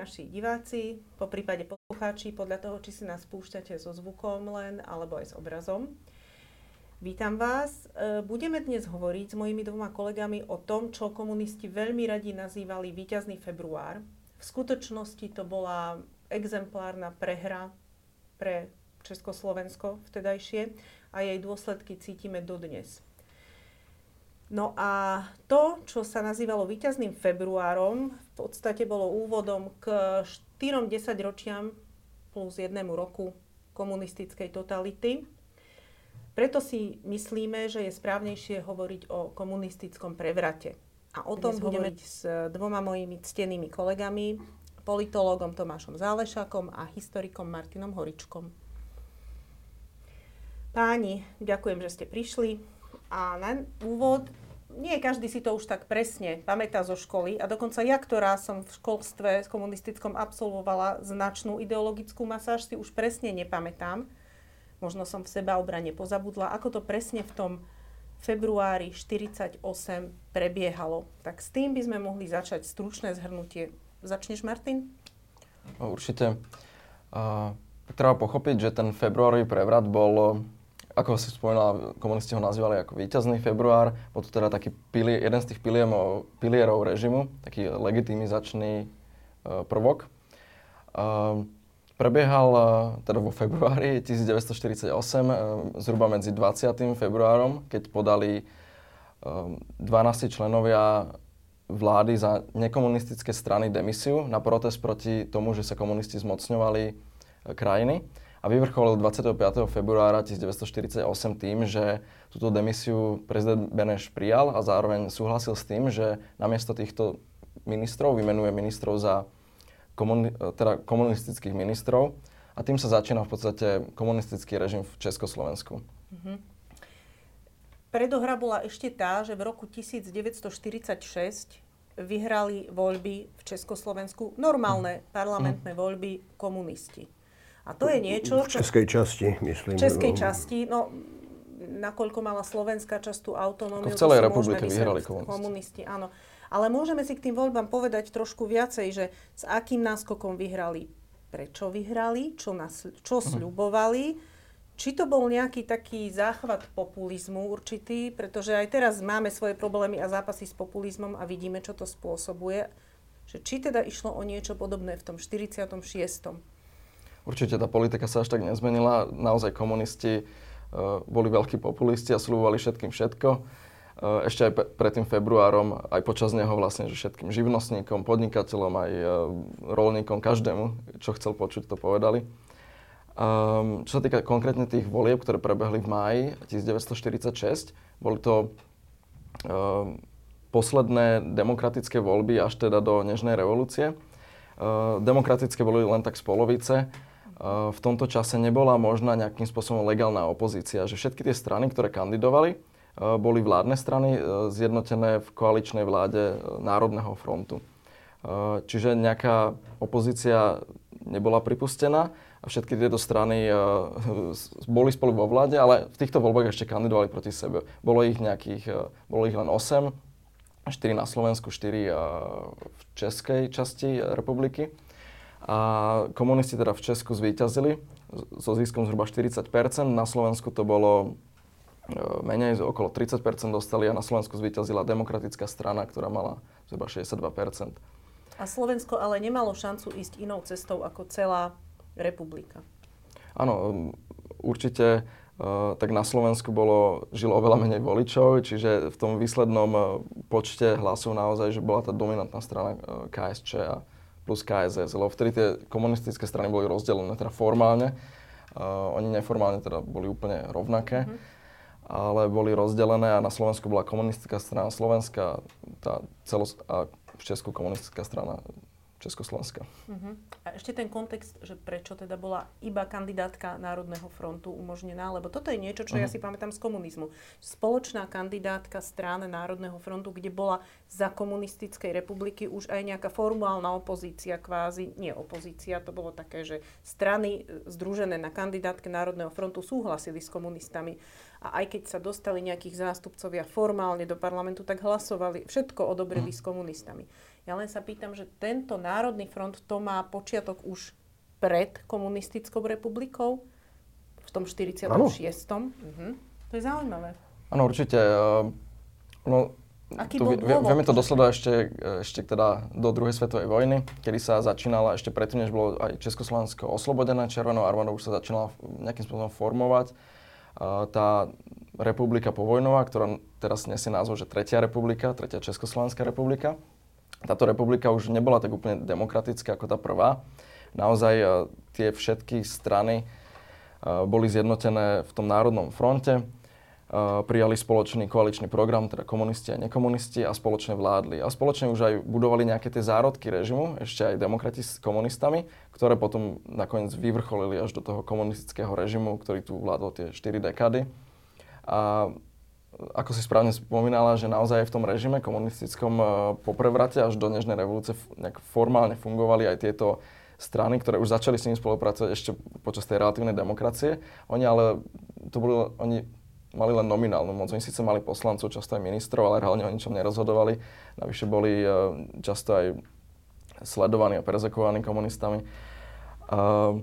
naši diváci, po prípade poslucháči, podľa toho, či si nás púšťate so zvukom len, alebo aj s obrazom. Vítam vás. E, budeme dnes hovoriť s mojimi dvoma kolegami o tom, čo komunisti veľmi radi nazývali víťazný február. V skutočnosti to bola exemplárna prehra pre Československo vtedajšie a jej dôsledky cítime dodnes. No a to, čo sa nazývalo víťazným februárom, v podstate bolo úvodom k 4 ročiam plus jednému roku komunistickej totality. Preto si myslíme, že je správnejšie hovoriť o komunistickom prevrate. A o tom budeme hovoriť s dvoma mojimi ctenými kolegami, politológom Tomášom Zálešakom a historikom Martinom Horičkom. Páni, ďakujem, že ste prišli. A na úvod, nie každý si to už tak presne pamätá zo školy a dokonca ja, ktorá som v školstve komunistickom absolvovala značnú ideologickú masáž, si už presne nepamätám. Možno som v seba obrane pozabudla, ako to presne v tom februári 48 prebiehalo. Tak s tým by sme mohli začať stručné zhrnutie. Začneš, Martin? Určite. Uh, treba pochopiť, že ten februárový prevrat bol ako si spomínala, komunisti ho nazývali ako víťazný február. Bol to teda taký pili, jeden z tých pilierov, pilierov režimu, taký legitimizačný uh, prvok. Uh, prebiehal uh, teda vo februári 1948, uh, zhruba medzi 20. februárom, keď podali uh, 12 členovia vlády za nekomunistické strany demisiu na protest proti tomu, že sa komunisti zmocňovali krajiny a vyvrcholil 25. februára 1948 tým, že túto demisiu prezident Beneš prijal a zároveň súhlasil s tým, že namiesto týchto ministrov vymenuje ministrov za komuni- teda komunistických ministrov a tým sa začína v podstate komunistický režim v Československu. Mm-hmm. Predohra bola ešte tá, že v roku 1946 vyhrali voľby v Československu, normálne parlamentné voľby komunisti. A to je niečo... V českej časti, myslím. V českej no. časti, no nakoľko mala slovenská časť tú autonómiu. v celej republike vyhrali komunisti. komunisti. Áno. Ale môžeme si k tým voľbám povedať trošku viacej, že s akým náskokom vyhrali, prečo vyhrali, čo, nas, čo mhm. sľubovali, či to bol nejaký taký záchvat populizmu určitý, pretože aj teraz máme svoje problémy a zápasy s populizmom a vidíme, čo to spôsobuje. Že či teda išlo o niečo podobné v tom 46. Určite tá politika sa až tak nezmenila. Naozaj komunisti uh, boli veľkí populisti a slúbovali všetkým všetko. Uh, ešte aj pred tým februárom, aj počas neho vlastne, že všetkým živnostníkom, podnikateľom, aj uh, rolníkom, každému, čo chcel počuť, to povedali. Um, čo sa týka konkrétne tých volieb, ktoré prebehli v máji 1946, boli to um, posledné demokratické voľby až teda do Nežnej revolúcie. Uh, demokratické boli len tak z polovice v tomto čase nebola možná nejakým spôsobom legálna opozícia. Že všetky tie strany, ktoré kandidovali, e, boli vládne strany e, zjednotené v koaličnej vláde Národného frontu. Čiže nejaká opozícia nebola pripustená a všetky tieto strany boli spolu vo vláde, ale v týchto voľbách ešte kandidovali proti sebe. Bolo ich nejakých, bolo ich len 8, 4 na Slovensku, 4 v českej časti republiky. A komunisti teda v Česku zvíťazili so ziskom zhruba 40% Na Slovensku to bolo e, menej, okolo 30% dostali a na Slovensku zvíťazila demokratická strana, ktorá mala zhruba 62% A Slovensko ale nemalo šancu ísť inou cestou ako celá republika. Áno, určite Uh, tak na Slovensku bolo, žilo oveľa menej voličov, čiže v tom výslednom uh, počte hlasov naozaj, že bola tá dominantná strana KSČ a plus KSS, lebo vtedy tie komunistické strany boli rozdelené teda formálne. Uh, oni neformálne teda boli úplne rovnaké, mm-hmm. ale boli rozdelené a na Slovensku bola komunistická strana Slovenska tá celos- a v Česku komunistická strana Československa. Uh-huh. A ešte ten kontext, že prečo teda bola iba kandidátka Národného frontu umožnená, lebo toto je niečo, čo uh-huh. ja mhm. si pamätám z komunizmu. Spoločná kandidátka strany Národného frontu, kde bola za komunistickej republiky už aj nejaká formálna opozícia kvázi, nie opozícia, to bolo také, že strany e, združené na kandidátke Národného frontu súhlasili s komunistami a aj keď sa dostali nejakých zástupcovia formálne do parlamentu, tak hlasovali, všetko odobrili uh-huh. s komunistami. Ja len sa pýtam, že tento Národný front to má počiatok už pred komunistickou republikou, v tom 46. Mhm. To je zaujímavé. Áno, určite. No, Aký tu, bol vie, vieme to dosledovať ešte, ešte teda do druhej svetovej vojny, kedy sa začínala, ešte predtým, než bolo aj Československo oslobodené, Červenou armádou už sa začínala nejakým spôsobom formovať. Uh, tá republika povojnová, ktorá teraz nesie názov, že Tretia republika, Tretia Československá republika. Táto republika už nebola tak úplne demokratická ako tá prvá. Naozaj uh, tie všetky strany uh, boli zjednotené v tom národnom fronte Uh, prijali spoločný koaličný program, teda komunisti a nekomunisti a spoločne vládli. A spoločne už aj budovali nejaké tie zárodky režimu, ešte aj demokrati s komunistami, ktoré potom nakoniec vyvrcholili až do toho komunistického režimu, ktorý tu vládol tie 4 dekády. A ako si správne spomínala, že naozaj v tom režime komunistickom uh, po prevrate až do dnešnej revolúcie nejak formálne fungovali aj tieto strany, ktoré už začali s ním spolupracovať ešte počas tej relatívnej demokracie. Oni ale, to boli, oni mali len nominálnu moc. Oni síce mali poslancov, často aj ministrov, ale reálne o ničom nerozhodovali. Navyše boli uh, často aj sledovaní a perzekovaní komunistami. Uh,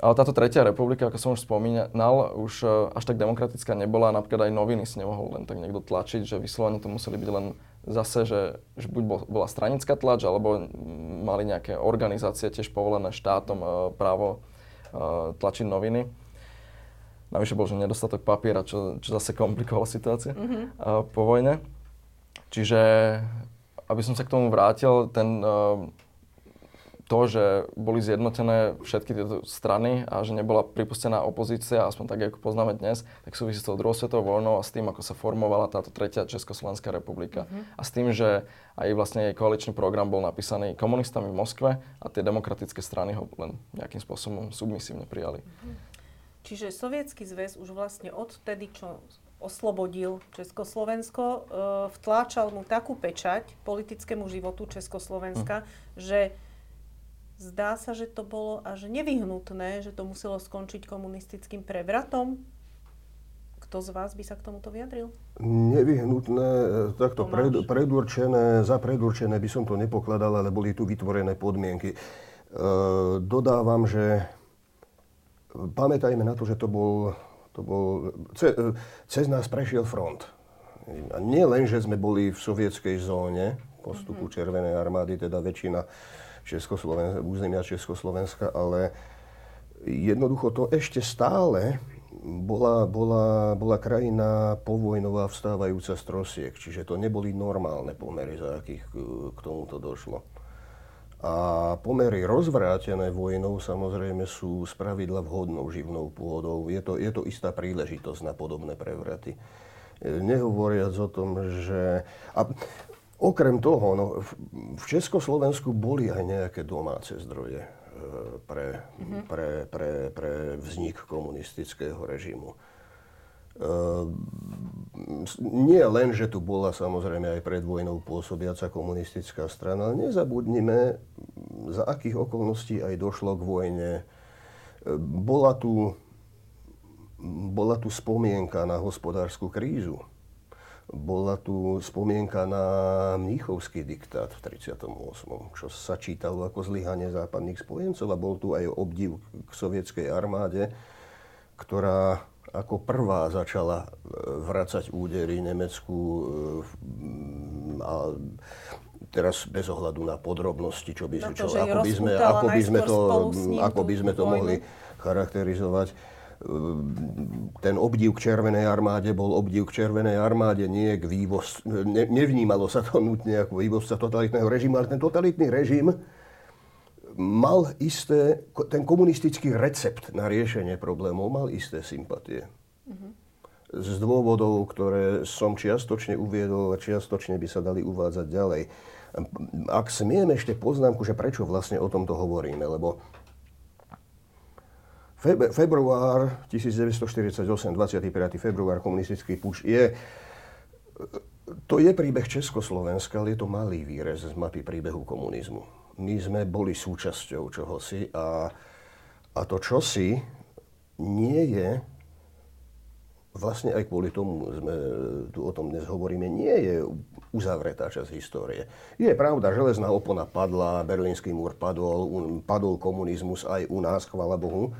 ale táto tretia republika, ako som už spomínal, už uh, až tak demokratická nebola. Napríklad aj noviny si nemohol len tak niekto tlačiť, že vyslovene to museli byť len zase, že, že buď bol, bola stranická tlač, alebo mali nejaké organizácie tiež povolené štátom uh, právo uh, tlačiť noviny. Navyše bol, že nedostatok papiera, čo, čo zase komplikovalo situáciu mm-hmm. po vojne. Čiže, aby som sa k tomu vrátil, ten, to, že boli zjednotené všetky tieto strany a že nebola pripustená opozícia, aspoň tak, ako poznáme dnes, tak súvisí s tou druhou svetovou vojnou a s tým, ako sa formovala táto tretia Československá republika. Mm-hmm. A s tým, že aj vlastne jej koaličný program bol napísaný komunistami v Moskve a tie demokratické strany ho len nejakým spôsobom submisívne prijali. Mm-hmm. Čiže Sovietský zväz už vlastne odtedy, čo oslobodil Československo, e, vtláčal mu takú pečať politickému životu Československa, hm. že zdá sa, že to bolo až nevyhnutné, že to muselo skončiť komunistickým prevratom. Kto z vás by sa k tomuto vyjadril? Nevyhnutné, e, takto pred, predurčené, za predurčené by som to nepokladal, ale boli tu vytvorené podmienky. E, dodávam, že pamätajme na to, že to bol, to bol ce, cez nás prešiel front. A nie len, že sme boli v sovietskej zóne postupu mm-hmm. Červenej armády, teda väčšina Českosloven- územia Československa, ale jednoducho to ešte stále bola, bola, bola krajina povojnová vstávajúca z trosiek, čiže to neboli normálne pomery, za akých k tomuto došlo. A pomery rozvrátené vojnou samozrejme sú z pravidla vhodnou živnou pôdou. Je to, je to istá príležitosť na podobné prevraty. Nehovoriac o tom, že... A okrem toho, no, v Československu boli aj nejaké domáce zdroje e, pre, mm-hmm. pre, pre, pre vznik komunistického režimu. Ehm, nie len, že tu bola samozrejme aj pred vojnou pôsobiaca komunistická strana, ale nezabudnime, za akých okolností aj došlo k vojne. Ehm, bola tu, bola tu spomienka na hospodárskú krízu. Bola tu spomienka na mníchovský diktát v 38., čo sa čítalo ako zlyhanie západných spojencov a bol tu aj obdiv k sovietskej armáde, ktorá ako prvá začala e, vracať údery Nemecku e, a teraz bez ohľadu na podrobnosti, čo by, na to, čo, ako, by sme, ako, by sme to, ako by sme to mohli charakterizovať. Ten obdiv k Červenej armáde bol obdiv k Červenej armáde, nie k vývoz... Ne, nevnímalo sa to nutne ako vývozca totalitného režimu, ale ten totalitný režim mal isté, ten komunistický recept na riešenie problémov mal isté sympatie. Mm-hmm. Z dôvodov, ktoré som čiastočne uviedol a čiastočne by sa dali uvádzať ďalej. Ak smiem ešte poznámku, že prečo vlastne o tomto hovoríme, lebo február 1948, 25. február, komunistický puč je to je príbeh Československa, ale je to malý výrez z mapy príbehu komunizmu my sme boli súčasťou čohosi a, a to čosi nie je vlastne aj kvôli tomu sme tu o tom dnes hovoríme, nie je uzavretá časť histórie. Je pravda, železná opona padla, berlínsky múr padol, padol komunizmus aj u nás, chvala Bohu.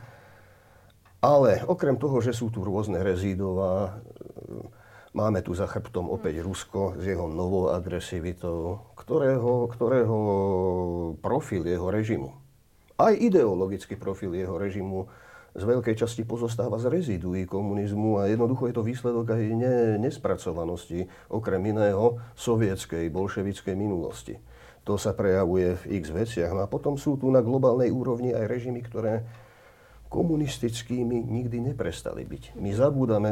Ale okrem toho, že sú tu rôzne rezídová, máme tu za chrbtom opäť Rusko s jeho novou agresivitou, ktorého, ktorého profil jeho režimu, aj ideologický profil jeho režimu z veľkej časti pozostáva z reziduí komunizmu a jednoducho je to výsledok aj ne, nespracovanosti, okrem iného, sovietskej, bolševickej minulosti. To sa prejavuje v x veciach. No a potom sú tu na globálnej úrovni aj režimy, ktoré komunistickými nikdy neprestali byť. My zabúdame,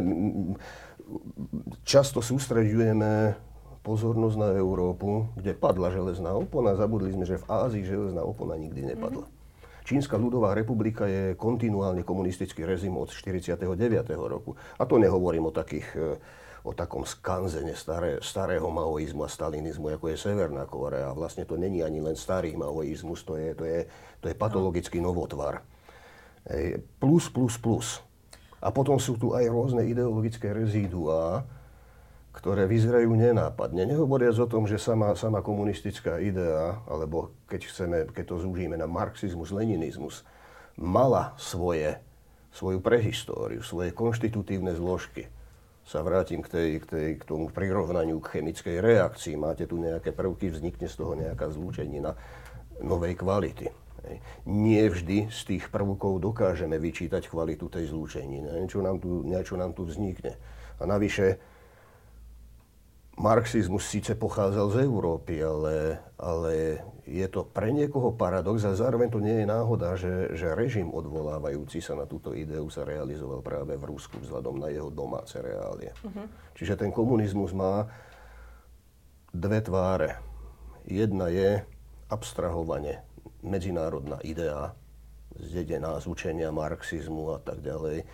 často sústreďujeme pozornosť na Európu, kde padla železná opona. Zabudli sme, že v Ázii železná opona nikdy nepadla. Mm-hmm. Čínska ľudová republika je kontinuálne komunistický rezim od 49. roku. A to nehovorím o takých e, o takom skanzene staré, starého maoizmu a stalinizmu, ako je Severná Korea. Vlastne to není ani len starý maoizmus, to je, to je, to je patologický novotvar. Plus, plus, plus. A potom sú tu aj rôzne ideologické rezíduá, ktoré vyzerajú nenápadne. Nehovoriac o tom, že sama, sama komunistická idea, alebo keď, chceme, keď to zúžime na marxizmus, leninizmus, mala svoje, svoju prehistóriu, svoje konštitutívne zložky. Sa vrátim k, tej, k, tej, k tomu prirovnaniu k chemickej reakcii. Máte tu nejaké prvky, vznikne z toho nejaká zlúčenina novej kvality. Nie vždy z tých prvkov dokážeme vyčítať kvalitu tej zlúčeniny. Niečo nám tu, niečo nám tu vznikne. A navyše, marxizmus síce pochádzal z Európy, ale, ale je to pre niekoho paradox a zároveň to nie je náhoda, že, že režim odvolávajúci sa na túto ideu sa realizoval práve v Rusku vzhľadom na jeho domáce reálie. Uh-huh. Čiže ten komunizmus má dve tváre. Jedna je abstrahovanie, medzinárodná idea, zdedená z učenia marxizmu a tak ďalej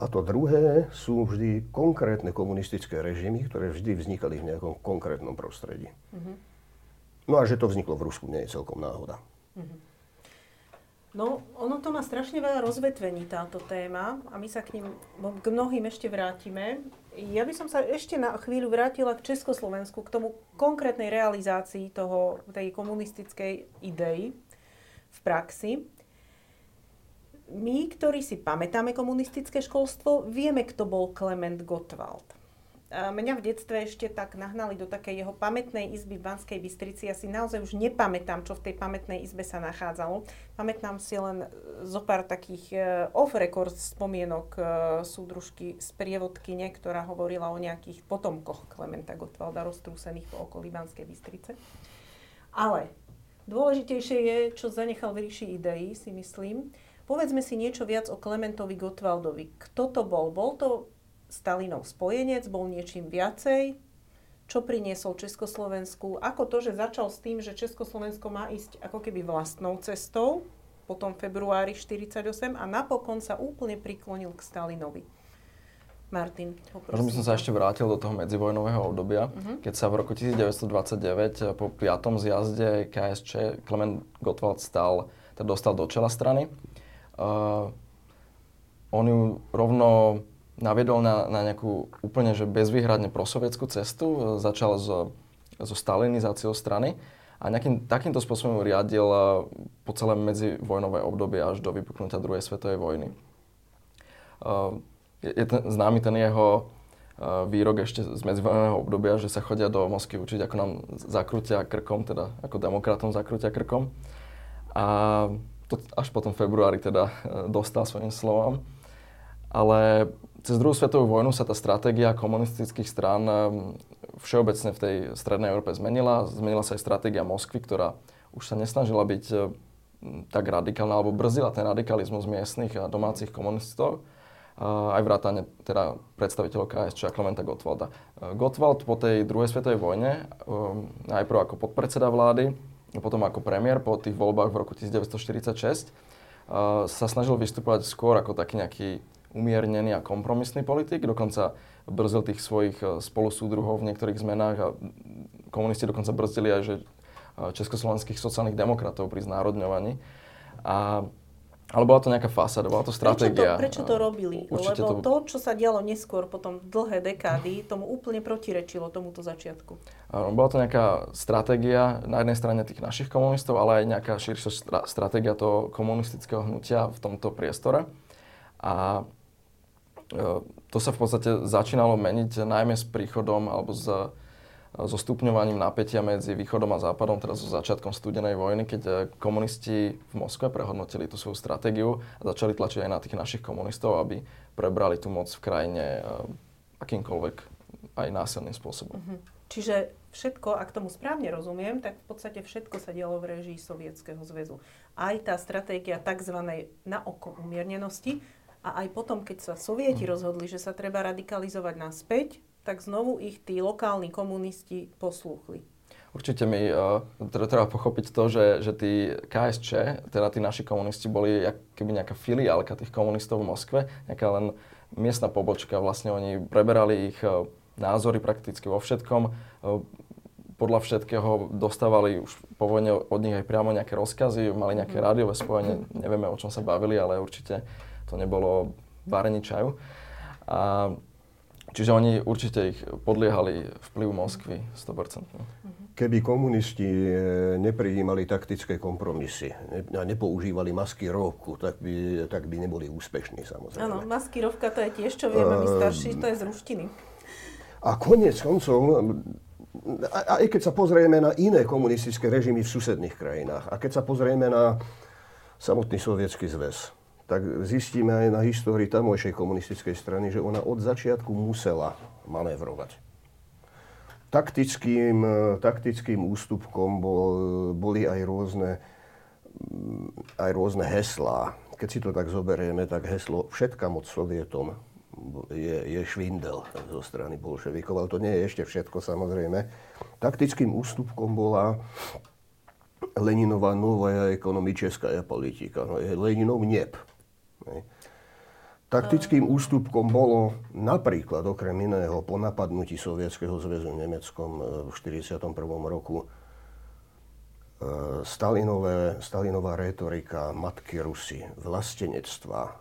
a to druhé sú vždy konkrétne komunistické režimy, ktoré vždy vznikali v nejakom konkrétnom prostredí. Uh-huh. No a že to vzniklo v Rusku, nie je celkom náhoda. Uh-huh. No, ono to má strašne veľa rozvetvení, táto téma, a my sa k ním, k mnohým ešte vrátime. Ja by som sa ešte na chvíľu vrátila k Československu, k tomu konkrétnej realizácii toho, tej komunistickej idei v praxi my, ktorí si pamätáme komunistické školstvo, vieme, kto bol Klement Gottwald. Mňa v detstve ešte tak nahnali do takej jeho pamätnej izby v Banskej Bystrici. Ja si naozaj už nepamätám, čo v tej pamätnej izbe sa nachádzalo. Pamätám si len zo pár takých uh, off-record spomienok uh, súdružky z prievodkyne, ktorá hovorila o nejakých potomkoch Klementa Gottwalda roztrúsených po okolí Banskej Bystrice. Ale dôležitejšie je, čo zanechal v ríši ideí, si myslím. Povedzme si niečo viac o Klementovi Gottwaldovi. Kto to bol? Bol to Stalinov spojenec? Bol niečím viacej? Čo priniesol Československu? Ako to, že začal s tým, že Československo má ísť ako keby vlastnou cestou, potom februári 1948 a napokon sa úplne priklonil k Stalinovi. Martin, Možno by som sa ešte vrátil do toho medzivojnového obdobia, uh-huh. keď sa v roku 1929 po 5. zjazde KSČ Klement Gottwald stal, teda dostal do čela strany uh, on ju rovno naviedol na, na nejakú úplne že bezvýhradne prosovietskú cestu, začal so, so stalinizáciou strany a nejakým takýmto spôsobom riadil po celé medzivojnové obdobie až do vypuknutia druhej svetovej vojny. Uh, je, je ten, známy ten jeho uh, výrok ešte z medzivojnového obdobia, že sa chodia do Moskvy učiť, ako nám zakrutia krkom, teda ako demokratom zakrutia krkom. A to až potom februári teda e, dostal svojim slovám. Ale cez druhú svetovú vojnu sa tá stratégia komunistických strán e, všeobecne v tej strednej Európe zmenila. Zmenila sa aj stratégia Moskvy, ktorá už sa nesnažila byť tak radikálna, alebo brzila ten radikalizmus miestnych a domácich komunistov, aj vrátane teda predstaviteľov KSČ Klementa Gottwalda. Gottwald po tej druhej svetovej vojne, najprv ako podpredseda vlády, potom ako premiér po tých voľbách v roku 1946 sa snažil vystupovať skôr ako taký nejaký umiernený a kompromisný politik, dokonca brzdil tých svojich spolusúdruhov v niektorých zmenách a komunisti dokonca brzdili aj že československých sociálnych demokratov pri znárodňovaní. A Ale bola to nejaká fasáda, bola to stratégia. Prečo to, prečo to robili? Určite Lebo to... to, čo sa dialo neskôr, potom dlhé dekády, tomu úplne protirečilo tomuto začiatku. Bola to nejaká stratégia na jednej strane tých našich komunistov, ale aj nejaká širšia stratégia toho komunistického hnutia v tomto priestore. A e, to sa v podstate začínalo meniť najmä s príchodom alebo s so stupňovaním napätia medzi východom a západom, teraz so začiatkom studenej vojny, keď eh, komunisti v Moskve prehodnotili tú svoju stratégiu a začali tlačiť aj na tých našich komunistov, aby prebrali tú moc v krajine eh, akýmkoľvek aj násilným spôsobom. Uh-huh. Čiže všetko, ak tomu správne rozumiem, tak v podstate všetko sa dialo v režii Sovietskeho zväzu. Aj tá stratégia tzv. na oko umiernenosti a aj potom, keď sa Sovieti uh-huh. rozhodli, že sa treba radikalizovať naspäť, tak znovu ich tí lokálni komunisti poslúchli. Určite mi uh, treba pochopiť to, že, že tí KSČ, teda tí naši komunisti, boli keby nejaká filiálka tých komunistov v Moskve, nejaká len miestna pobočka. Vlastne oni preberali ich uh, názory prakticky vo všetkom. Uh, podľa všetkého dostávali už po vojne od nich aj priamo nejaké rozkazy, mali nejaké mhm. rádiové spojenie, nevieme o čom sa bavili, ale určite to nebolo varení čaju. A Čiže oni určite ich podliehali vplyvu Moskvy 100%. Keby komunisti e, neprijímali taktické kompromisy a nepoužívali maskirovku, tak by, tak by neboli úspešní samozrejme. Áno, maskirovka to je tiež, čo vieme my ehm, starší, to je z ruštiny. A konec koncov, aj keď sa pozrieme na iné komunistické režimy v susedných krajinách a keď sa pozrieme na samotný sovietský zväz, tak zistíme aj na histórii tamojšej komunistickej strany, že ona od začiatku musela manévrovať. Taktickým, taktickým ústupkom bol, boli aj rôzne, aj rôzne heslá. Keď si to tak zoberieme, tak heslo všetka moc Sovietom je, je švindel zo strany bolševikov, ale to nie je ešte všetko samozrejme. Taktickým ústupkom bola Leninová nová ekonomická politika. No Leninov neb. Taktickým ústupkom bolo napríklad okrem iného po napadnutí Sovietskeho zväzu Nemeckom e, v 1941 roku e, Stalinové, Stalinová retorika matky Rusy, vlastenectva, e,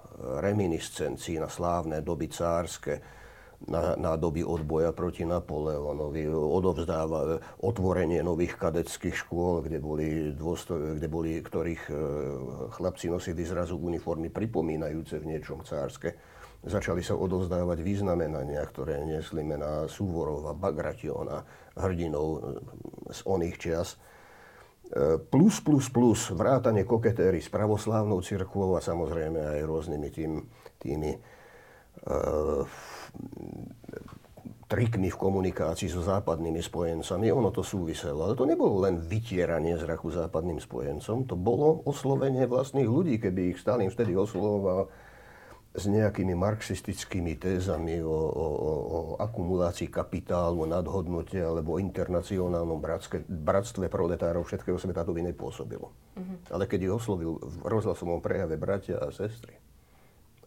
reminiscencií na slávne doby cárske, na, na doby odboja proti Napoleónovi, odovzdáva otvorenie nových kadeckých škôl, kde boli, dôsto, kde boli ktorých e, chlapci nosili zrazu uniformy pripomínajúce v niečom cárske. Začali sa odovzdávať významenania, ktoré nesli mená Súvorova, Bagrationa, hrdinov e, z oných čias. E, plus, plus, plus, vrátanie koketéry s pravoslávnou cirkvou a samozrejme aj rôznymi tým, tými uh, trikmi v komunikácii so západnými spojencami. Ono to súviselo, ale to nebolo len vytieranie zraku západným spojencom, to bolo oslovenie vlastných ľudí, keby ich Stalin vtedy oslovoval s nejakými marxistickými tézami o, o, o akumulácii kapitálu, nadhodnote alebo o internacionálnom bratske, bratstve proletárov všetkého sveta, to by nepôsobilo. Mm-hmm. Ale keď ich oslovil v rozhlasovom prejave bratia a sestry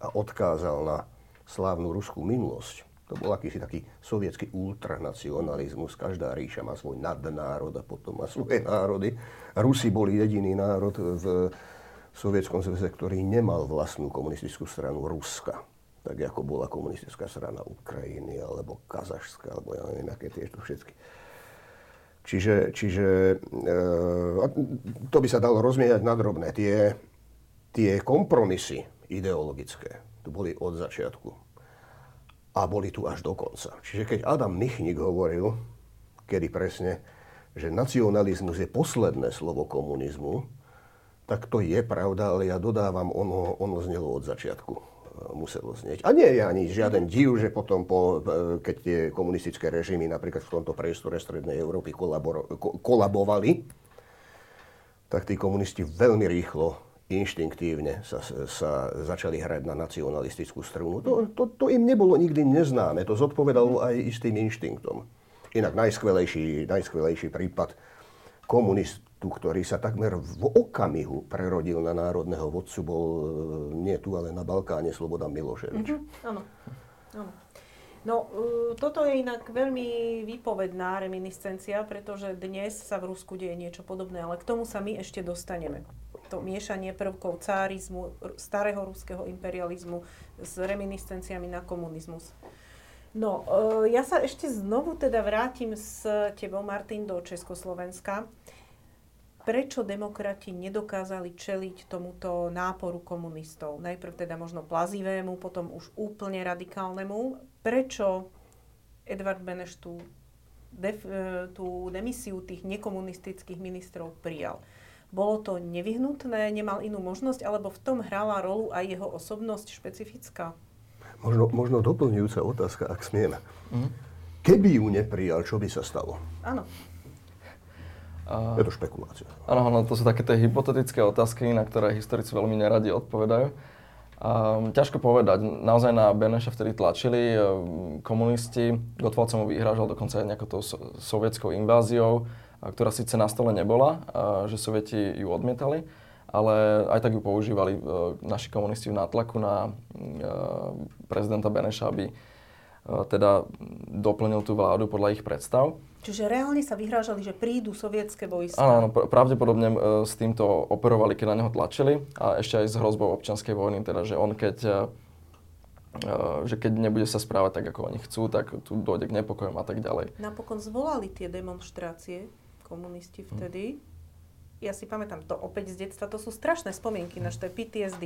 a odkázal na slávnu ruskú minulosť. To bol akýsi taký sovietský ultranacionalizmus. Každá ríša má svoj nadnárod a potom má svoje národy. Rusi boli jediný národ v Sovietskom zväze, ktorý nemal vlastnú komunistickú stranu Ruska. Tak ako bola komunistická strana Ukrajiny, alebo Kazašska, alebo ja neviem, aké tiež to všetky. Čiže, čiže e, to by sa dalo rozmiehať na drobné. Tie, tie kompromisy ideologické, tu boli od začiatku. A boli tu až do konca. Čiže keď Adam Michnik hovoril, kedy presne, že nacionalizmus je posledné slovo komunizmu, tak to je pravda, ale ja dodávam, ono, ono znelo od začiatku e, muselo znieť. A nie je ani žiaden div, že potom, po, e, keď tie komunistické režimy napríklad v tomto priestore Strednej Európy kolaboro, kolabovali, tak tí komunisti veľmi rýchlo inštinktívne sa, sa začali hrať na nacionalistickú strunu. To, to, to im nebolo nikdy neznáme, to zodpovedalo aj istým inštinktom. Inak najskvelejší, najskvelejší prípad komunistu, ktorý sa takmer v okamihu prerodil na národného vodcu, bol e, nie tu, ale na Balkáne Slobodan Miloševič. Mm-hmm, áno. áno. No, uh, toto je inak veľmi výpovedná reminiscencia, pretože dnes sa v Rusku deje niečo podobné, ale k tomu sa my ešte dostaneme. To miešanie prvkov cárizmu, starého ruského imperializmu s reminiscenciami na komunizmus. No, e, ja sa ešte znovu teda vrátim s tebou, Martin, do Československa. Prečo demokrati nedokázali čeliť tomuto náporu komunistov? Najprv teda možno plazivému, potom už úplne radikálnemu. Prečo Edvard Beneš tú, def, e, tú demisiu tých nekomunistických ministrov prijal? Bolo to nevyhnutné, nemal inú možnosť, alebo v tom hrala rolu aj jeho osobnosť špecifická? Možno, možno doplňujúca otázka, ak smieme. Mm. Keby ju neprijal, čo by sa stalo? Áno. Uh, je to špekulácia. Áno, áno, to sú také tie hypotetické otázky, na ktoré historici veľmi neradi odpovedajú. Um, ťažko povedať. Naozaj na Beneša vtedy tlačili um, komunisti. Gotwald sa mu vyhrážal dokonca aj nejakou tou so, sovietskou inváziou ktorá síce na stole nebola, že Sovieti ju odmietali, ale aj tak ju používali e, naši komunisti v nátlaku na e, prezidenta Beneša, aby e, teda doplnil tú vládu podľa ich predstav. Čiže reálne sa vyhrážali, že prídu sovietské vojska. Áno, pravdepodobne s týmto operovali, keď na neho tlačili a ešte aj s hrozbou občianskej vojny, teda že on keď že keď nebude sa správať tak, ako oni chcú, tak tu dojde k nepokojom a tak ďalej. Napokon zvolali tie demonstrácie komunisti vtedy. Ja si pamätám to opäť z detstva, to sú strašné spomienky, naš to je PTSD.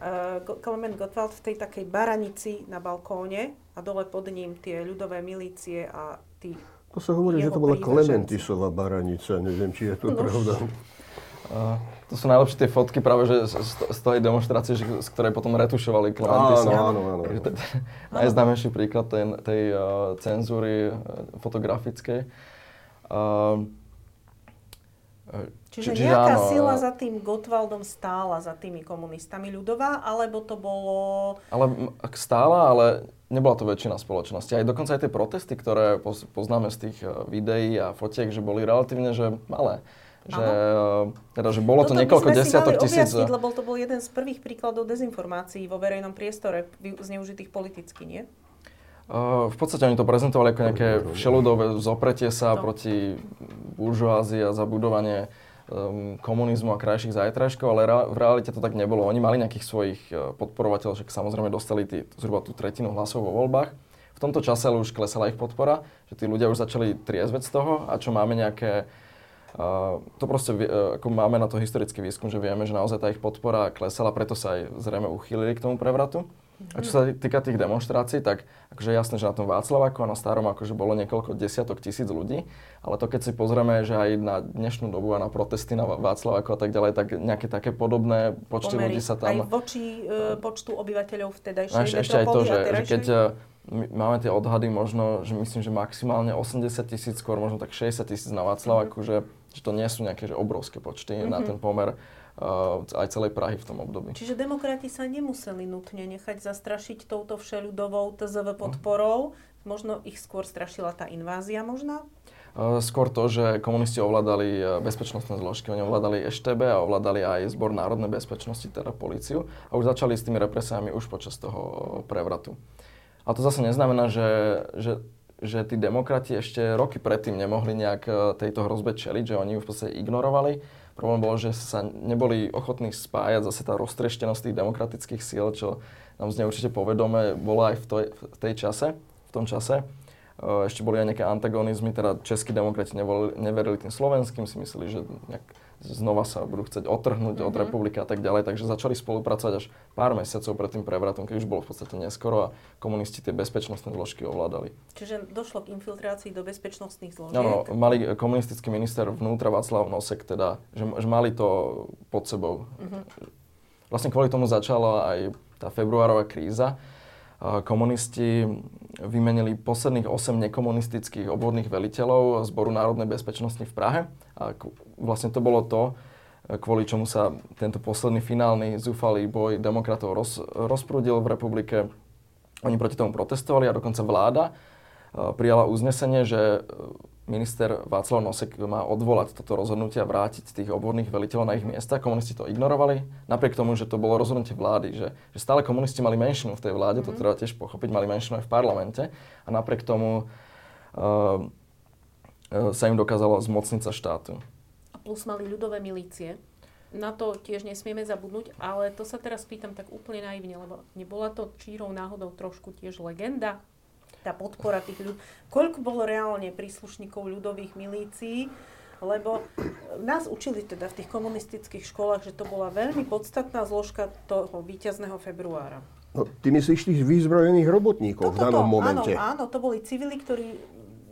Uh, Klement Gottwald v tej takej baranici na balkóne a dole pod ním tie ľudové milície a tí To sa hovorí, že to bola Klementisová baranica, neviem, či je to no. pravda. Uh, to sú najlepšie tie fotky práve že z, z tej demonstrácie, že, z ktorej potom retušovali Klementisov. Áno, áno, áno. áno. Najznámejší príklad tej, tej uh, cenzúry uh, fotografickej. Uh, Čiže Čiže nejaká áno, sila za tým Gottwaldom stála, za tými komunistami ľudová, alebo to bolo... Ale stála, ale nebola to väčšina spoločnosti. Aj dokonca aj tie protesty, ktoré poznáme z tých e, videí a fotiek, že boli relatívne že malé. Že, e, teda, že bolo Toto to niekoľko desiatok tisíc... Objasniť, lebo to bol jeden z prvých príkladov dezinformácií vo verejnom priestore, zneužitých politicky, nie? Uh, v podstate oni to prezentovali ako nejaké všeludové zopretie sa no. proti buržoázii a zabudovanie um, komunizmu a krajších zajtrajškov, ale ra- v realite to tak nebolo. Oni mali nejakých svojich uh, podporovateľov, však samozrejme dostali tí, zhruba tú tretinu hlasov vo voľbách. V tomto čase už klesala ich podpora, že tí ľudia už začali triezveť z toho a čo máme nejaké Uh, to proste, uh, ako máme na to historický výskum, že vieme, že naozaj tá ich podpora klesala, preto sa aj zrejme uchýlili k tomu prevratu. A čo sa týka tých demonstrácií, tak akože jasné, že na tom Václaváku a na starom akože bolo niekoľko desiatok tisíc ľudí, ale to keď si pozrieme, že aj na dnešnú dobu a na protesty na Václaváku a tak ďalej, tak nejaké také podobné počty Pomery. ľudí sa tam... Aj voči e, počtu obyvateľov vtedajšej ešte, ešte aj to, že, že keď e, my máme tie odhady možno, že myslím, že maximálne 80 tisíc, skôr možno tak 60 tisíc na Václaváku, mm-hmm. že, že to nie sú nejaké že obrovské počty mm-hmm. na mhm. ten pomer aj celej Prahy v tom období. Čiže demokrati sa nemuseli nutne nechať zastrašiť touto všeľudovou TZV podporou, možno ich skôr strašila tá invázia možná? Uh, skôr to, že komunisti ovládali uh, bezpečnostné zložky, oni ovládali EŠTB a ovládali aj Zbor národnej bezpečnosti, teda políciu a už začali s tými represiami už počas toho prevratu. A to zase neznamená, že, že že tí demokrati ešte roky predtým nemohli nejak tejto hrozbe čeliť, že oni ju v podstate ignorovali Problém bolo, že sa neboli ochotní spájať zase tá roztrieštenosť tých demokratických síl, čo nám znie určite povedome, bola aj v, toj, v tej čase, v tom čase. Ešte boli aj nejaké antagonizmy, teda českí demokrati nevolili, neverili tým slovenským, si mysleli, že nejak znova sa budú chcieť otrhnúť mm-hmm. od mhm. republiky a tak ďalej, takže začali spolupracovať až pár mesiacov pred tým prevratom, keď už bolo v podstate neskoro a komunisti tie bezpečnostné zložky ovládali. Čiže došlo k infiltrácii do bezpečnostných zložiek? Áno, mali komunistický minister vnútra Václav Nosek teda, že, že mali to pod sebou. Mm-hmm. Vlastne kvôli tomu začala aj tá februárová kríza, komunisti vymenili posledných 8 nekomunistických obvodných veliteľov Zboru národnej bezpečnosti v Prahe. A vlastne to bolo to, kvôli čomu sa tento posledný finálny zúfalý boj demokratov roz, rozprúdil v republike. Oni proti tomu protestovali a dokonca vláda prijala uznesenie, že minister Václav Nosek má odvolať toto rozhodnutie a vrátiť tých obvodných veliteľov na ich miesta. Komunisti to ignorovali, napriek tomu, že to bolo rozhodnutie vlády, že, že stále komunisti mali menšinu v tej vláde, mm-hmm. to mhm. treba tiež pochopiť, mali menšinu aj v parlamente a napriek tomu uh, sa im dokázalo zmocniť sa štátu. A plus mali ľudové milície? na to tiež nesmieme zabudnúť, ale to sa teraz pýtam tak úplne naivne, lebo nebola to čírou náhodou trošku tiež legenda? Tá podpora tých ľudí. Koľko bolo reálne príslušníkov ľudových milícií? Lebo nás učili teda v tých komunistických školách, že to bola veľmi podstatná zložka toho víťazného februára. No, ty myslíš tých vyzbrojených robotníkov Toto, v danom momente? Áno, áno, to boli civili, ktorí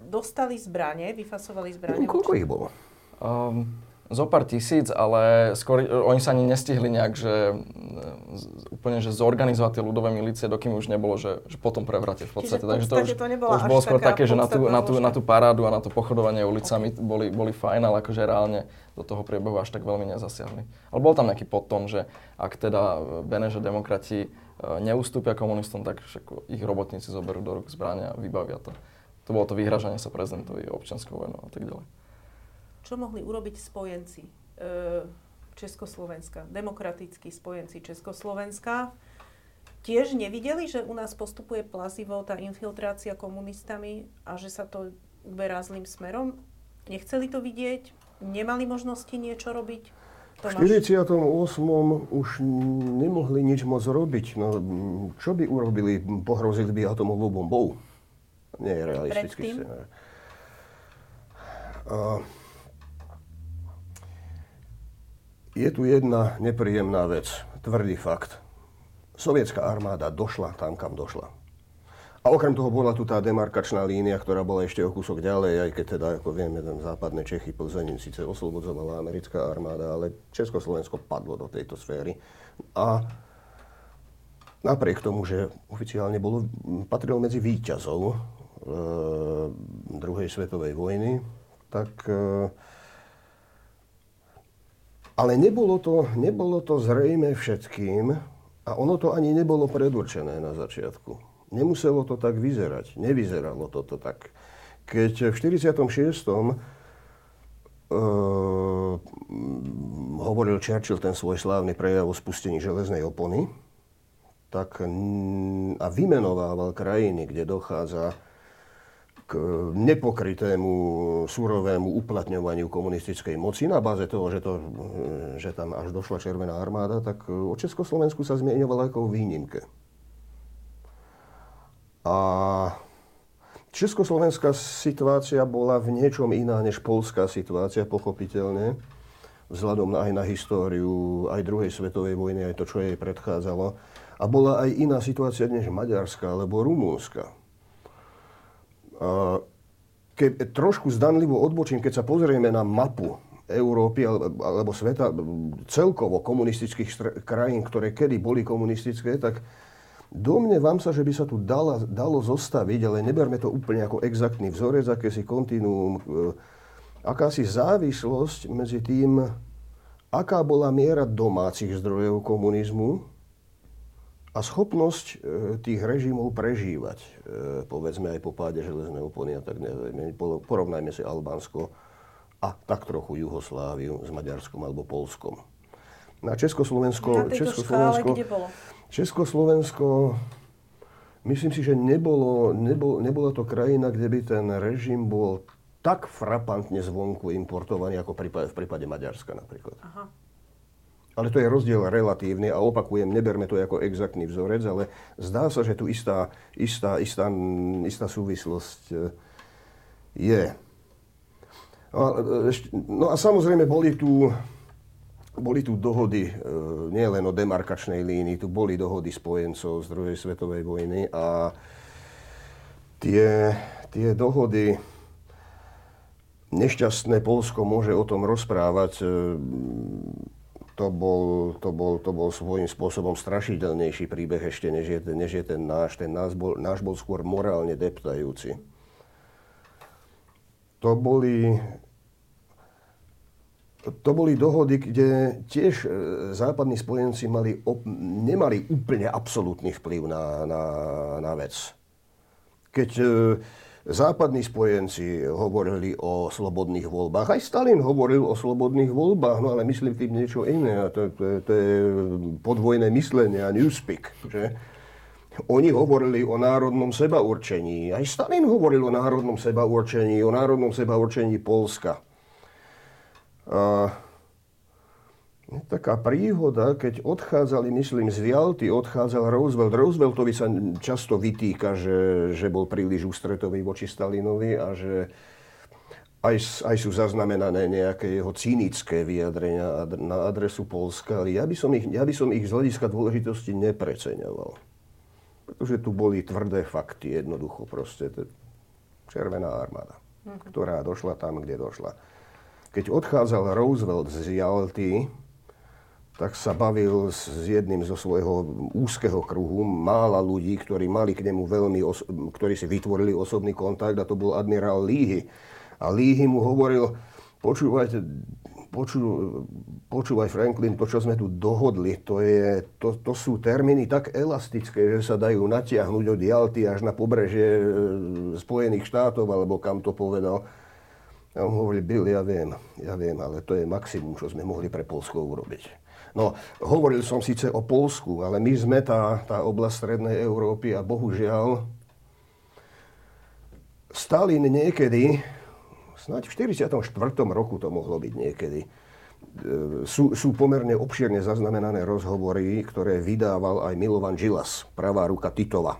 dostali zbranie, vyfasovali zbranie. No, koľko ich bolo? Um, zo pár tisíc, ale skôr oni sa ani nestihli nejak, že e, úplne, že zorganizovať tie ľudové milície, dokým už nebolo, že, že potom prevrate v podstate. Takže to už, to, to už bolo skôr také, že na tú, na, tú, na tú parádu a na to pochodovanie ulicami okay. boli, boli fajn, ale akože reálne do toho priebehu až tak veľmi nezasiahli. Ale bol tam nejaký podton, že ak teda Beneže demokrati e, neustúpia komunistom, tak ich robotníci zoberú do rúk zbrania a vybavia to. To bolo to vyhražanie sa prezidentovi občianskou vojnou a tak ďalej. Čo mohli urobiť spojenci e, Československa, demokratickí spojenci Československa? Tiež nevideli, že u nás postupuje plazivo tá infiltrácia komunistami a že sa to uberá zlým smerom? Nechceli to vidieť? Nemali možnosti niečo robiť? V 48. už nemohli nič moc robiť. No, čo by urobili? Pohrozili by atomovou bombou? Nie je realistický scenár. Je tu jedna nepríjemná vec, tvrdý fakt. Sovietská armáda došla tam, kam došla. A okrem toho bola tu tá demarkačná línia, ktorá bola ešte o kúsok ďalej, aj keď teda, ako vieme, ten západné Čechy, Plzeň síce oslobodzovala americká armáda, ale Československo padlo do tejto sféry. A napriek tomu, že oficiálne bolo, patrilo medzi výťazov e, druhej svetovej vojny, tak e, ale nebolo to, nebolo to zrejme všetkým a ono to ani nebolo predurčené na začiatku. Nemuselo to tak vyzerať. Nevyzeralo toto tak. Keď v 46. Uh, hovoril Churchill ten svoj slávny prejav o spustení železnej opony, tak a vymenovával krajiny, kde dochádza k nepokrytému súrovému uplatňovaniu komunistickej moci na báze toho, že, to, že tam až došla Červená armáda, tak o Československu sa zmieňovala ako výnimke. A československá situácia bola v niečom iná než polská situácia, pochopiteľne, vzhľadom aj na históriu aj druhej svetovej vojny, aj to, čo jej predchádzalo. A bola aj iná situácia než Maďarská alebo Rumúnska keď trošku zdanlivo odbočím, keď sa pozrieme na mapu Európy alebo sveta, celkovo komunistických krajín, ktoré kedy boli komunistické, tak domnievam sa, že by sa tu dala, dalo zostaviť, ale neberme to úplne ako exaktný vzorec, akési kontinuum, e, akási závislosť medzi tým, aká bola miera domácich zdrojov komunizmu a schopnosť e, tých režimov prežívať, e, povedzme aj po páde železnej opony a tak neviem, porovnajme si Albánsko a tak trochu Jugosláviu s Maďarskom alebo Polskom. Na Československo... Na Československo, škále, kde bolo? Československo, myslím si, že nebolo, nebol, nebola to krajina, kde by ten režim bol tak frapantne zvonku importovaný, ako v prípade Maďarska napríklad. Aha. Ale to je rozdiel relatívny a opakujem, neberme to ako exaktný vzorec, ale zdá sa, že tu istá, istá, istá, istá súvislosť e, je. No, no a samozrejme boli tu, boli tu dohody, e, nie len o demarkačnej línii, tu boli dohody spojencov z druhej svetovej vojny a tie, tie dohody, nešťastné Polsko môže o tom rozprávať to bol, to bol, to bol svojím spôsobom strašidelnejší príbeh ešte, než je, než je ten náš. Ten náš bol, náš bol skôr morálne deptajúci. To boli, to boli dohody, kde tiež e, západní spojenci mali, op, nemali úplne absolútny vplyv na, na, na vec. Keď e, západní spojenci hovorili o slobodných voľbách. Aj Stalin hovoril o slobodných voľbách, no ale myslím tým niečo iné. A to, to, to je podvojné myslenie a newspeak. Že? Oni hovorili o národnom sebaurčení. Aj Stalin hovoril o národnom sebaurčení, o národnom sebaurčení Polska. A taká príhoda, keď odchádzali, myslím, z Vialty, odchádzal Roosevelt. Rooseveltovi sa často vytýka, že, že bol príliš ústretový voči Stalinovi a že aj, aj sú zaznamenané nejaké jeho cynické vyjadrenia na adresu Polska, ale ja by som ich, ja by som ich z hľadiska dôležitosti nepreceňoval. Pretože tu boli tvrdé fakty, jednoducho proste. Červená armáda, uh-huh. ktorá došla tam, kde došla. Keď odchádzal Roosevelt z Jalty, tak sa bavil s jedným zo svojho úzkeho kruhu, mála ľudí, ktorí mali k nemu veľmi, os- ktorí si vytvorili osobný kontakt a to bol admirál Líhy a Líhy mu hovoril, počúvajte, počú, počúvaj Franklin, to, čo sme tu dohodli, to, je, to, to sú termíny tak elastické, že sa dajú natiahnuť od Jalty až na pobrežie e, Spojených štátov, alebo kam to povedal. A on hovorí, Bill, ja viem, ja viem, ale to je maximum, čo sme mohli pre Polsko urobiť. No, hovoril som síce o Polsku, ale my sme tá, tá oblasť Strednej Európy a bohužiaľ Stalin niekedy snáď v 44. roku to mohlo byť niekedy. E, sú, sú pomerne obšierne zaznamenané rozhovory, ktoré vydával aj Milovan Žilas, pravá ruka Titova,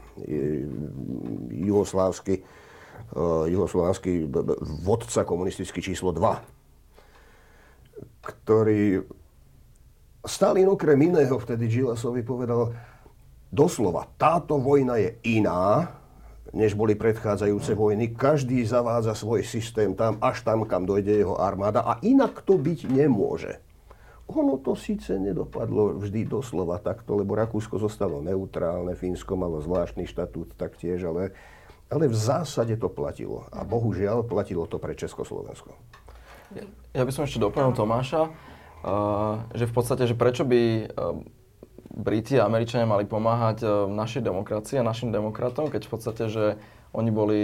juhoslávsky, e, juhoslávsky vodca komunistický číslo 2, ktorý Stalin okrem iného vtedy Žilasovi povedal, doslova, táto vojna je iná, než boli predchádzajúce vojny. Každý zavádza svoj systém tam, až tam, kam dojde jeho armáda a inak to byť nemôže. Ono to síce nedopadlo vždy doslova takto, lebo Rakúsko zostalo neutrálne, Fínsko malo zvláštny štatút taktiež, ale, ale v zásade to platilo. A bohužiaľ platilo to pre Československo. Ja by som ešte doplnil Tomáša, že v podstate, že prečo by uh, Briti a Američania mali pomáhať e, našej demokracii a našim demokratom, keď v podstate, že oni boli,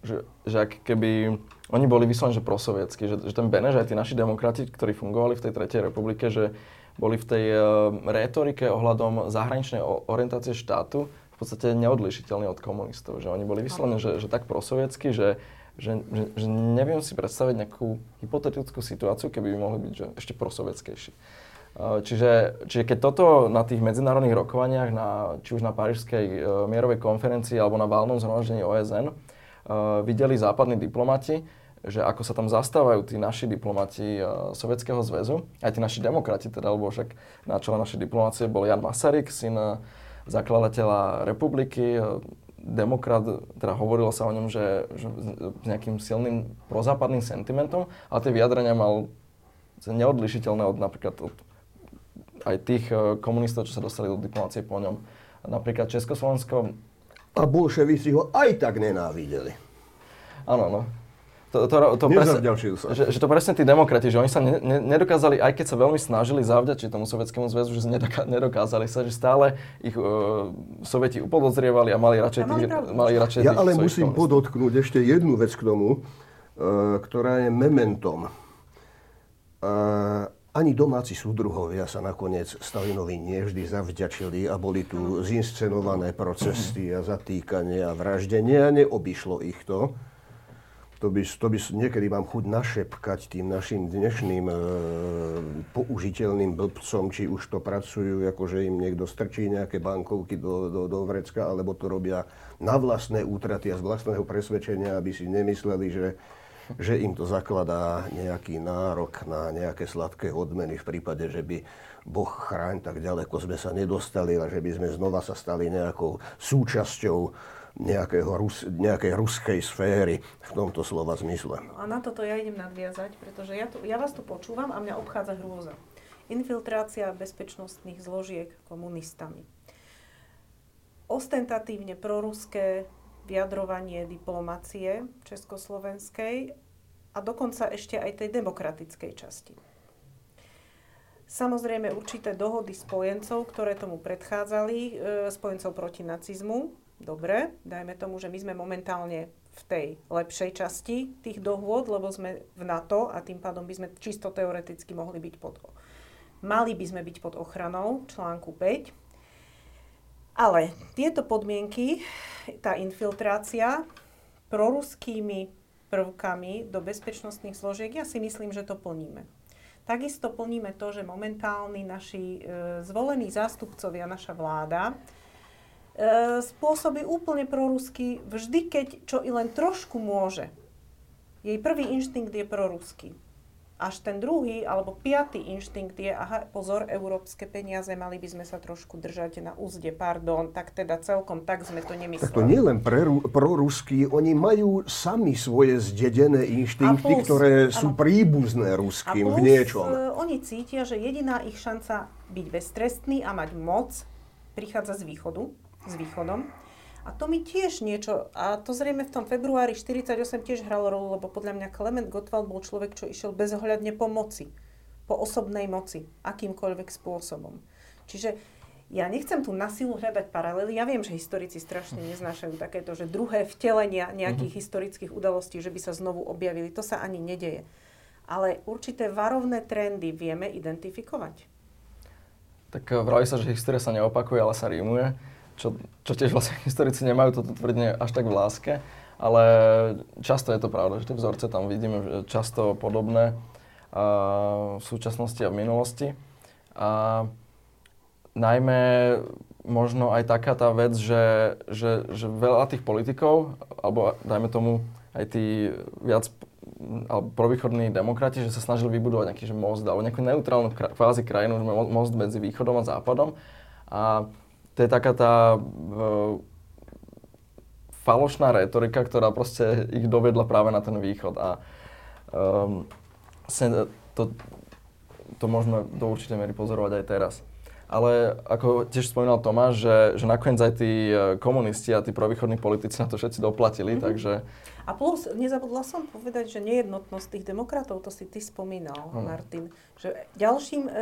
že, že ak keby, oni boli vyslovene, že prosovietsky, že, že ten Beneš aj tí naši demokrati, ktorí fungovali v tej Tretej republike, že boli v tej uh, rétorike ohľadom zahraničnej orientácie štátu v podstate neodlišiteľní od komunistov. Že oni boli vyslovene, že, že tak prosovietsky, že, že, že, že neviem si predstaviť nejakú hypotetickú situáciu, keby by mohli byť že ešte prosovietskejší. Eh, čiže, čiže keď toto na tých medzinárodných rokovaniach, na, či už na Parížskej uh, mierovej konferencii alebo na válnom zhromaždení OSN, eh, videli západní diplomati, že ako sa tam zastávajú tí naši diplomati Sovietskeho zväzu, aj tí naši demokrati, teda, lebo však na čele našej diplomácie bol Jan Masaryk, syn zakladateľa republiky, demokrat, teda hovorilo sa o ňom, že, že s nejakým silným prozápadným sentimentom, ale tie vyjadrenia mal neodlišiteľné od napríklad od aj tých e, komunistov, čo sa dostali do diplomácie po ňom. Napríklad Československo... A bolševici ho aj tak nenávideli. Áno, no. To, to, to presne, sa. Že, že to presne tí demokrati, že oni sa ne, ne, nedokázali, aj keď sa veľmi snažili zavďačiť tomu Sovietskému zväzu, že nedoká, nedokázali sa, že stále ich uh, Sovieti upodozrievali a mali radšej tých, mali radšej Ja ale musím komunistov. podotknúť ešte jednu vec k tomu, uh, ktorá je mementom. Uh, ani domáci súdruhovia sa nakoniec Stalinovi nevždy zavďačili a boli tu zinscenované procesy a zatýkanie a vraždenie a neobyšlo ich to. To by, to by niekedy mám chuť našepkať tým našim dnešným e, použiteľným blbcom, či už to pracujú, akože im niekto strčí nejaké bankovky do, do, do vrecka, alebo to robia na vlastné útraty a z vlastného presvedčenia, aby si nemysleli, že že im to zakladá nejaký nárok na nejaké sladké odmeny v prípade, že by Boh chráň, tak ďaleko sme sa nedostali a že by sme znova sa stali nejakou súčasťou nejakého Rus, nejakej ruskej sféry v tomto slova zmysle. A na toto ja idem nadviazať, pretože ja, tu, ja vás tu počúvam a mňa obchádza hrôza. Infiltrácia bezpečnostných zložiek komunistami. Ostentatívne proruské vyjadrovanie diplomacie československej a dokonca ešte aj tej demokratickej časti. Samozrejme určité dohody spojencov, ktoré tomu predchádzali, e, spojencov proti nacizmu. Dobre, dajme tomu, že my sme momentálne v tej lepšej časti tých dohôd, lebo sme v NATO a tým pádom by sme čisto teoreticky mohli byť pod Mali by sme byť pod ochranou článku 5 ale tieto podmienky, tá infiltrácia proruskými prvkami do bezpečnostných zložiek, ja si myslím, že to plníme. takisto plníme to, že momentálni naši e, zvolení zástupcovia, naša vláda, spôsobí úplne prorusky vždy, keď čo i len trošku môže. Jej prvý inštinkt je proruský až ten druhý alebo piatý inštinkt je, aha, pozor, európske peniaze, mali by sme sa trošku držať na úzde, pardon, tak teda celkom tak sme to nemysleli. Tak to nie len proruskí, oni majú sami svoje zdedené inštinkty, plus, ktoré sú ano. príbuzné ruským plus, v niečom. Uh, oni cítia, že jediná ich šanca byť beztrestný a mať moc prichádza z východu, s východom. A to mi tiež niečo, a to zrejme v tom februári 48 tiež hralo rolu, lebo podľa mňa Klement Gottwald bol človek, čo išiel bezohľadne po moci, po osobnej moci, akýmkoľvek spôsobom. Čiže ja nechcem tu na silu hľadať paralely. Ja viem, že historici strašne neznášajú takéto, že druhé vtelenia nejakých mm-hmm. historických udalostí, že by sa znovu objavili. To sa ani nedeje. Ale určité varovné trendy vieme identifikovať. Tak eh, vraví sa, že história sa neopakuje, ale sa rímuje čo, čo tiež vlastne historici nemajú toto tvrdenie až tak v láske, ale často je to pravda, že tie vzorce tam vidíme často podobné a, v súčasnosti a v minulosti. A najmä možno aj taká tá vec, že, že, že veľa tých politikov, alebo dajme tomu aj tí viac alebo provýchodní demokrati, že sa snažili vybudovať nejaký že most alebo nejakú neutrálnu kvázi krajinu, most medzi východom a západom. A to je taká tá uh, falošná retorika, ktorá proste ich dovedla práve na ten východ. A um, to, to môžeme do určitej miery pozorovať aj teraz. Ale ako tiež spomínal Tomáš, že, že nakoniec aj tí e, komunisti a tí provýchodní politici na to všetci doplatili, mm-hmm. takže... A plus, nezabudla som povedať, že nejednotnosť tých demokratov, to si ty spomínal, hmm. Martin, že ďalším e,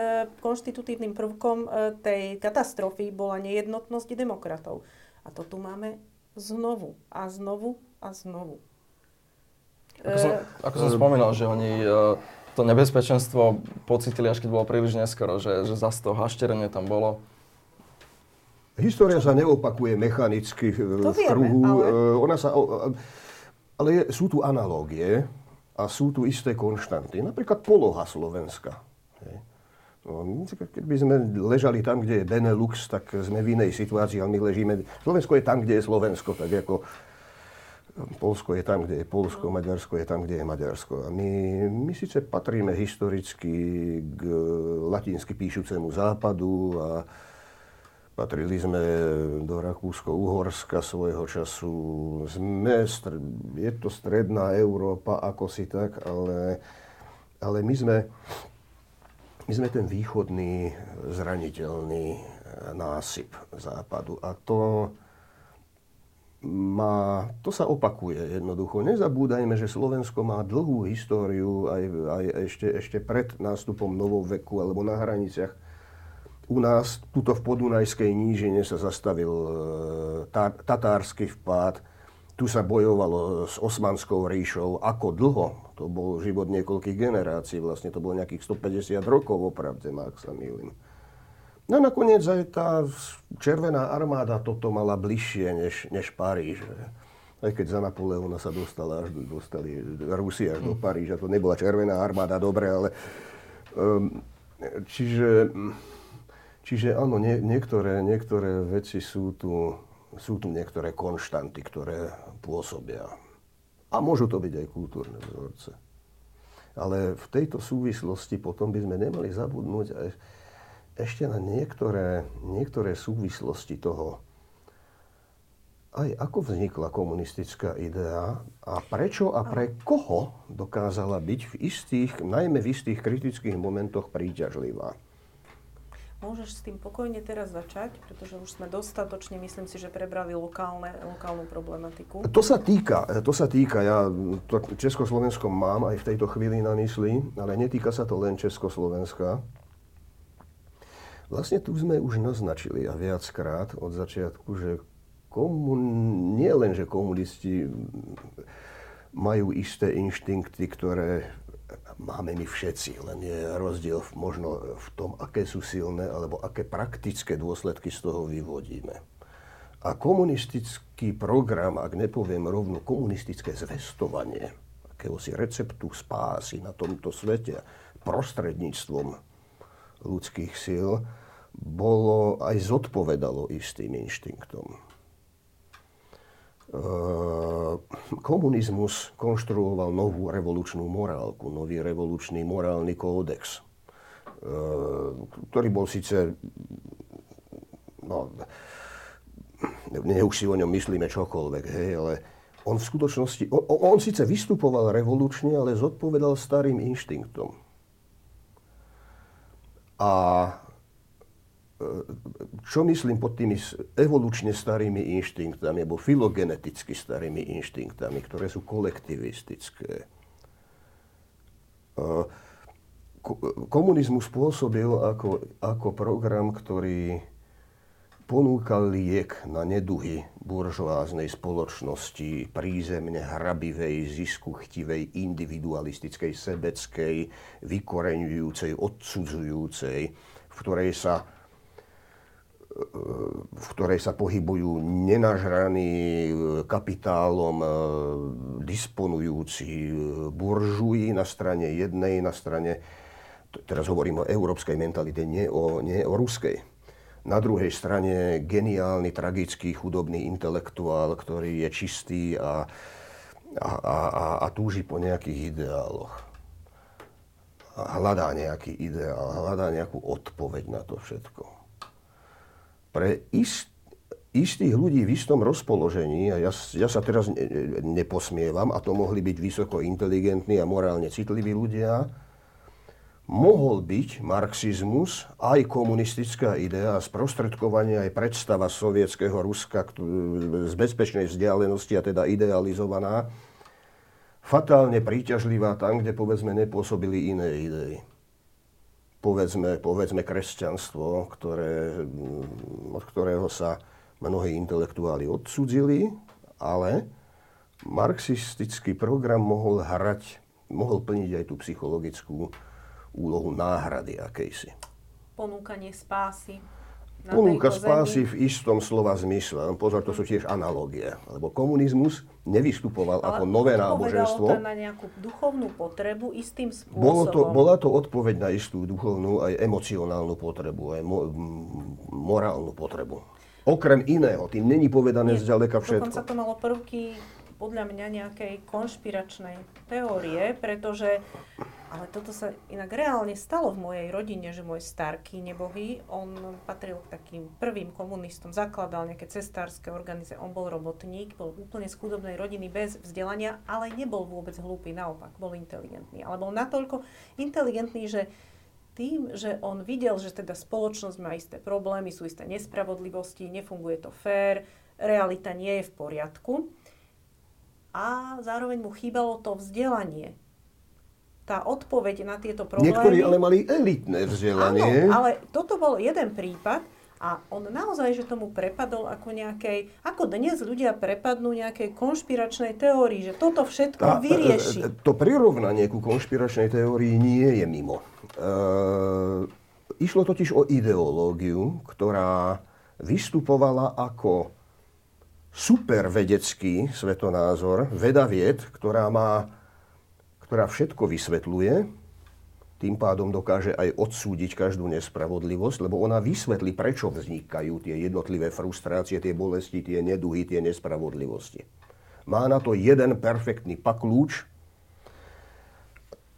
konštitutívnym prvkom e, tej katastrofy bola nejednotnosť demokratov. A to tu máme znovu a znovu a znovu. Ako som, ako som spomínal, že oni... E, to nebezpečenstvo pocitili, až keď bolo príliš neskoro, že, že zase to hašterenie tam bolo. História sa neopakuje mechanicky v, kruhu. Ale... E, ona sa, ale je, sú tu analógie a sú tu isté konštanty. Napríklad poloha Slovenska. No, keby sme ležali tam, kde je Benelux, tak sme v inej situácii, ale my ležíme... Slovensko je tam, kde je Slovensko, tak ako Polsko je tam, kde je Polsko, Maďarsko je tam, kde je Maďarsko. A my, my síce patríme historicky k latinsky píšucemu západu a patrili sme do Rakúsko-Uhorska svojho času. Sme, je to stredná Európa, ako si tak, ale, ale my sme, my sme ten východný zraniteľný násyp západu. A to, má, to sa opakuje jednoducho. Nezabúdajme, že Slovensko má dlhú históriu aj, aj ešte, ešte pred nástupom novoveku alebo na hraniciach. U nás, tuto v Podunajskej nížine sa zastavil e, tá, tatársky vpád. Tu sa bojovalo s Osmanskou ríšou. Ako dlho? To bol život niekoľkých generácií. Vlastne to bolo nejakých 150 rokov, opravde, ak sa milím. No nakoniec aj tá Červená armáda toto mala bližšie než, než Paríž. Aj keď za Napoleona sa dostala až, dostali Rusi až do Paríža. To nebola Červená armáda, dobre, ale... Um, čiže, čiže áno, nie, niektoré, niektoré veci sú tu, sú tu niektoré konštanty, ktoré pôsobia. A môžu to byť aj kultúrne vzorce. Ale v tejto súvislosti potom by sme nemali zabudnúť aj ešte na niektoré, niektoré súvislosti toho, aj ako vznikla komunistická idea a prečo a pre koho dokázala byť v istých, najmä v istých kritických momentoch príťažlivá. Môžeš s tým pokojne teraz začať, pretože už sme dostatočne, myslím si, že prebrali lokálne, lokálnu problematiku. To sa týka, to sa týka, ja to Československo mám aj v tejto chvíli na mysli, ale netýka sa to len Československa. Vlastne tu sme už naznačili a viackrát od začiatku, že komun... nie len, že komunisti majú isté inštinkty, ktoré máme my všetci, len je rozdiel možno v tom, aké sú silné alebo aké praktické dôsledky z toho vyvodíme. A komunistický program, ak nepoviem rovno komunistické zvestovanie, akéhosi receptu spásy na tomto svete prostredníctvom ľudských síl, bolo aj zodpovedalo istým inštinktom. Komunizmus konštruoval novú revolučnú morálku, nový revolučný morálny kódex, ktorý bol síce, no, ne už si o ňom myslíme čokoľvek, hej, ale on v skutočnosti, on, on síce vystupoval revolučne, ale zodpovedal starým inštinktom. A e, čo myslím pod tými evolučne starými inštinktami, alebo filogeneticky starými inštinktami, ktoré sú kolektivistické. Komunizmus pôsobil ako, ako program, ktorý ponúkal liek na neduhy buržoáznej spoločnosti, prízemne hrabivej, ziskuchtivej, individualistickej, sebeckej, vykoreňujúcej, odsudzujúcej, v ktorej sa v ktorej sa pohybujú nenažraní kapitálom disponujúci buržuji na strane jednej, na strane, teraz hovorím o európskej mentalite, nie o, nie o ruskej na druhej strane geniálny, tragický, chudobný intelektuál, ktorý je čistý a, a, a, a, túži po nejakých ideáloch. A hľadá nejaký ideál, hľadá nejakú odpoveď na to všetko. Pre ist, istých ľudí v istom rozpoložení, a ja, ja sa teraz neposmievam, a to mohli byť vysoko inteligentní a morálne citliví ľudia, mohol byť marxizmus aj komunistická idea a sprostredkovanie aj predstava sovietského Ruska z bezpečnej vzdialenosti a teda idealizovaná, fatálne príťažlivá tam, kde povedzme nepôsobili iné idei. Povedzme, povedzme kresťanstvo, ktoré, od ktorého sa mnohí intelektuáli odsudzili, ale marxistický program mohol hrať, mohol plniť aj tú psychologickú úlohu náhrady akejsi. Ponúkanie spásy. Ponúka spásy v istom slova zmysle. Pozor, to sú tiež analogie. Lebo komunizmus nevystupoval Ale ako nové náboženstvo. to na nejakú duchovnú potrebu istým spôsobom. Bolo to, bola to odpoveď na istú duchovnú aj emocionálnu potrebu, aj mo, morálnu potrebu. Okrem iného, tým není povedané Nie, zďaleka všetko. Dokonca to malo prvky podľa mňa nejakej konšpiračnej teórie, pretože ale toto sa inak reálne stalo v mojej rodine, že môj starký nebohý, on patril k takým prvým komunistom, zakladal nejaké cestárske organizácie, on bol robotník, bol úplne z chudobnej rodiny bez vzdelania, ale nebol vôbec hlúpy, naopak, bol inteligentný. Ale bol natoľko inteligentný, že tým, že on videl, že teda spoločnosť má isté problémy, sú isté nespravodlivosti, nefunguje to fér, realita nie je v poriadku. A zároveň mu chýbalo to vzdelanie, tá odpoveď na tieto problémy... Niektorí ale mali elitné vzdelanie. Áno, ale toto bol jeden prípad a on naozaj, že tomu prepadol ako nejakej, ako dnes ľudia prepadnú nejakej konšpiračnej teórii, že toto všetko a, vyrieši. E, to prirovnanie ku konšpiračnej teórii nie je mimo. E, išlo totiž o ideológiu, ktorá vystupovala ako supervedecký svetonázor, veda vied, ktorá má ktorá všetko vysvetľuje, tým pádom dokáže aj odsúdiť každú nespravodlivosť, lebo ona vysvetlí, prečo vznikajú tie jednotlivé frustrácie, tie bolesti, tie neduhy, tie nespravodlivosti. Má na to jeden perfektný paklúč,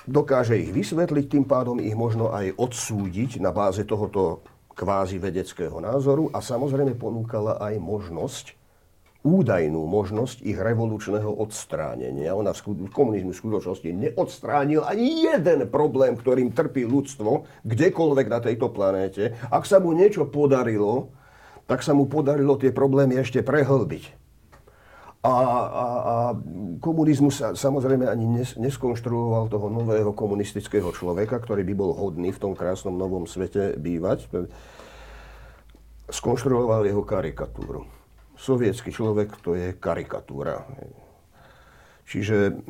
dokáže ich vysvetliť, tým pádom ich možno aj odsúdiť na báze tohoto kvázi vedeckého názoru a samozrejme ponúkala aj možnosť údajnú možnosť ich revolučného odstránenia. Ona v komunizmu v skutočnosti neodstránil ani jeden problém, ktorým trpí ľudstvo, kdekoľvek na tejto planéte. Ak sa mu niečo podarilo, tak sa mu podarilo tie problémy ešte prehlbiť. A, a, a komunizmus sa, samozrejme ani nes, neskonštruoval toho nového komunistického človeka, ktorý by bol hodný v tom krásnom novom svete bývať. Skonštruoval jeho karikatúru sovietský človek to je karikatúra. Čiže,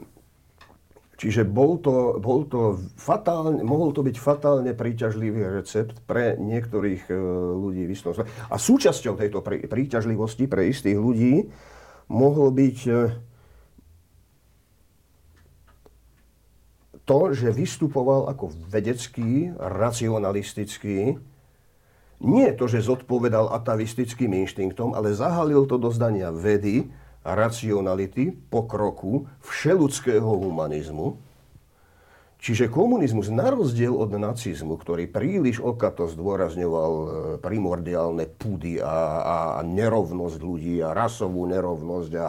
čiže bol to, bol to fatálne, mohol to byť fatálne príťažlivý recept pre niektorých e, ľudí v istom A súčasťou tejto prí, príťažlivosti pre istých ľudí mohol byť e, to, že vystupoval ako vedecký, racionalistický, nie to, že zodpovedal atavistickým inštinktom, ale zahalil to do zdania vedy, racionality, pokroku, všeludského humanizmu. Čiže komunizmus, na rozdiel od nacizmu, ktorý príliš okato zdôrazňoval e, primordiálne pudy a, a nerovnosť ľudí a rasovú nerovnosť a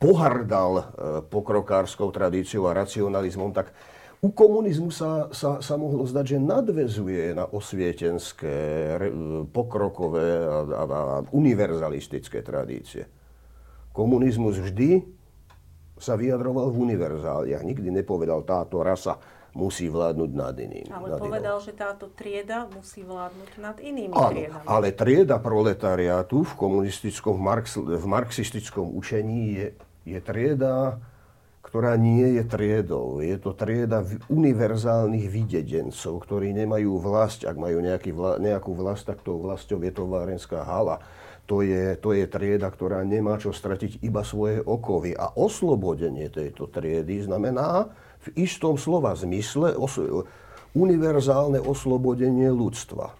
pohrdal e, pokrokárskou tradíciou a racionalizmom, tak u komunizmu sa, sa, sa mohlo zdať, že nadvezuje na osvietenské, pokrokové a, a, a univerzalistické tradície. Komunizmus vždy sa vyjadroval v univerzáliach. Nikdy nepovedal, táto rasa musí vládnuť nad iným. Ale nad povedal, inou. že táto trieda musí vládnuť nad inými Áno, triedami. Ale trieda proletariátu v komunistickom, v, marx, v marxistickom učení je, je trieda ktorá nie je triedou. Je to trieda univerzálnych videdencov, ktorí nemajú vlast. Ak majú nejaký vla, nejakú vlast, tak tou vlastou je to várenská hala. To je, to je trieda, ktorá nemá čo stratiť iba svoje okovy. A oslobodenie tejto triedy znamená v istom slova zmysle os, univerzálne oslobodenie ľudstva.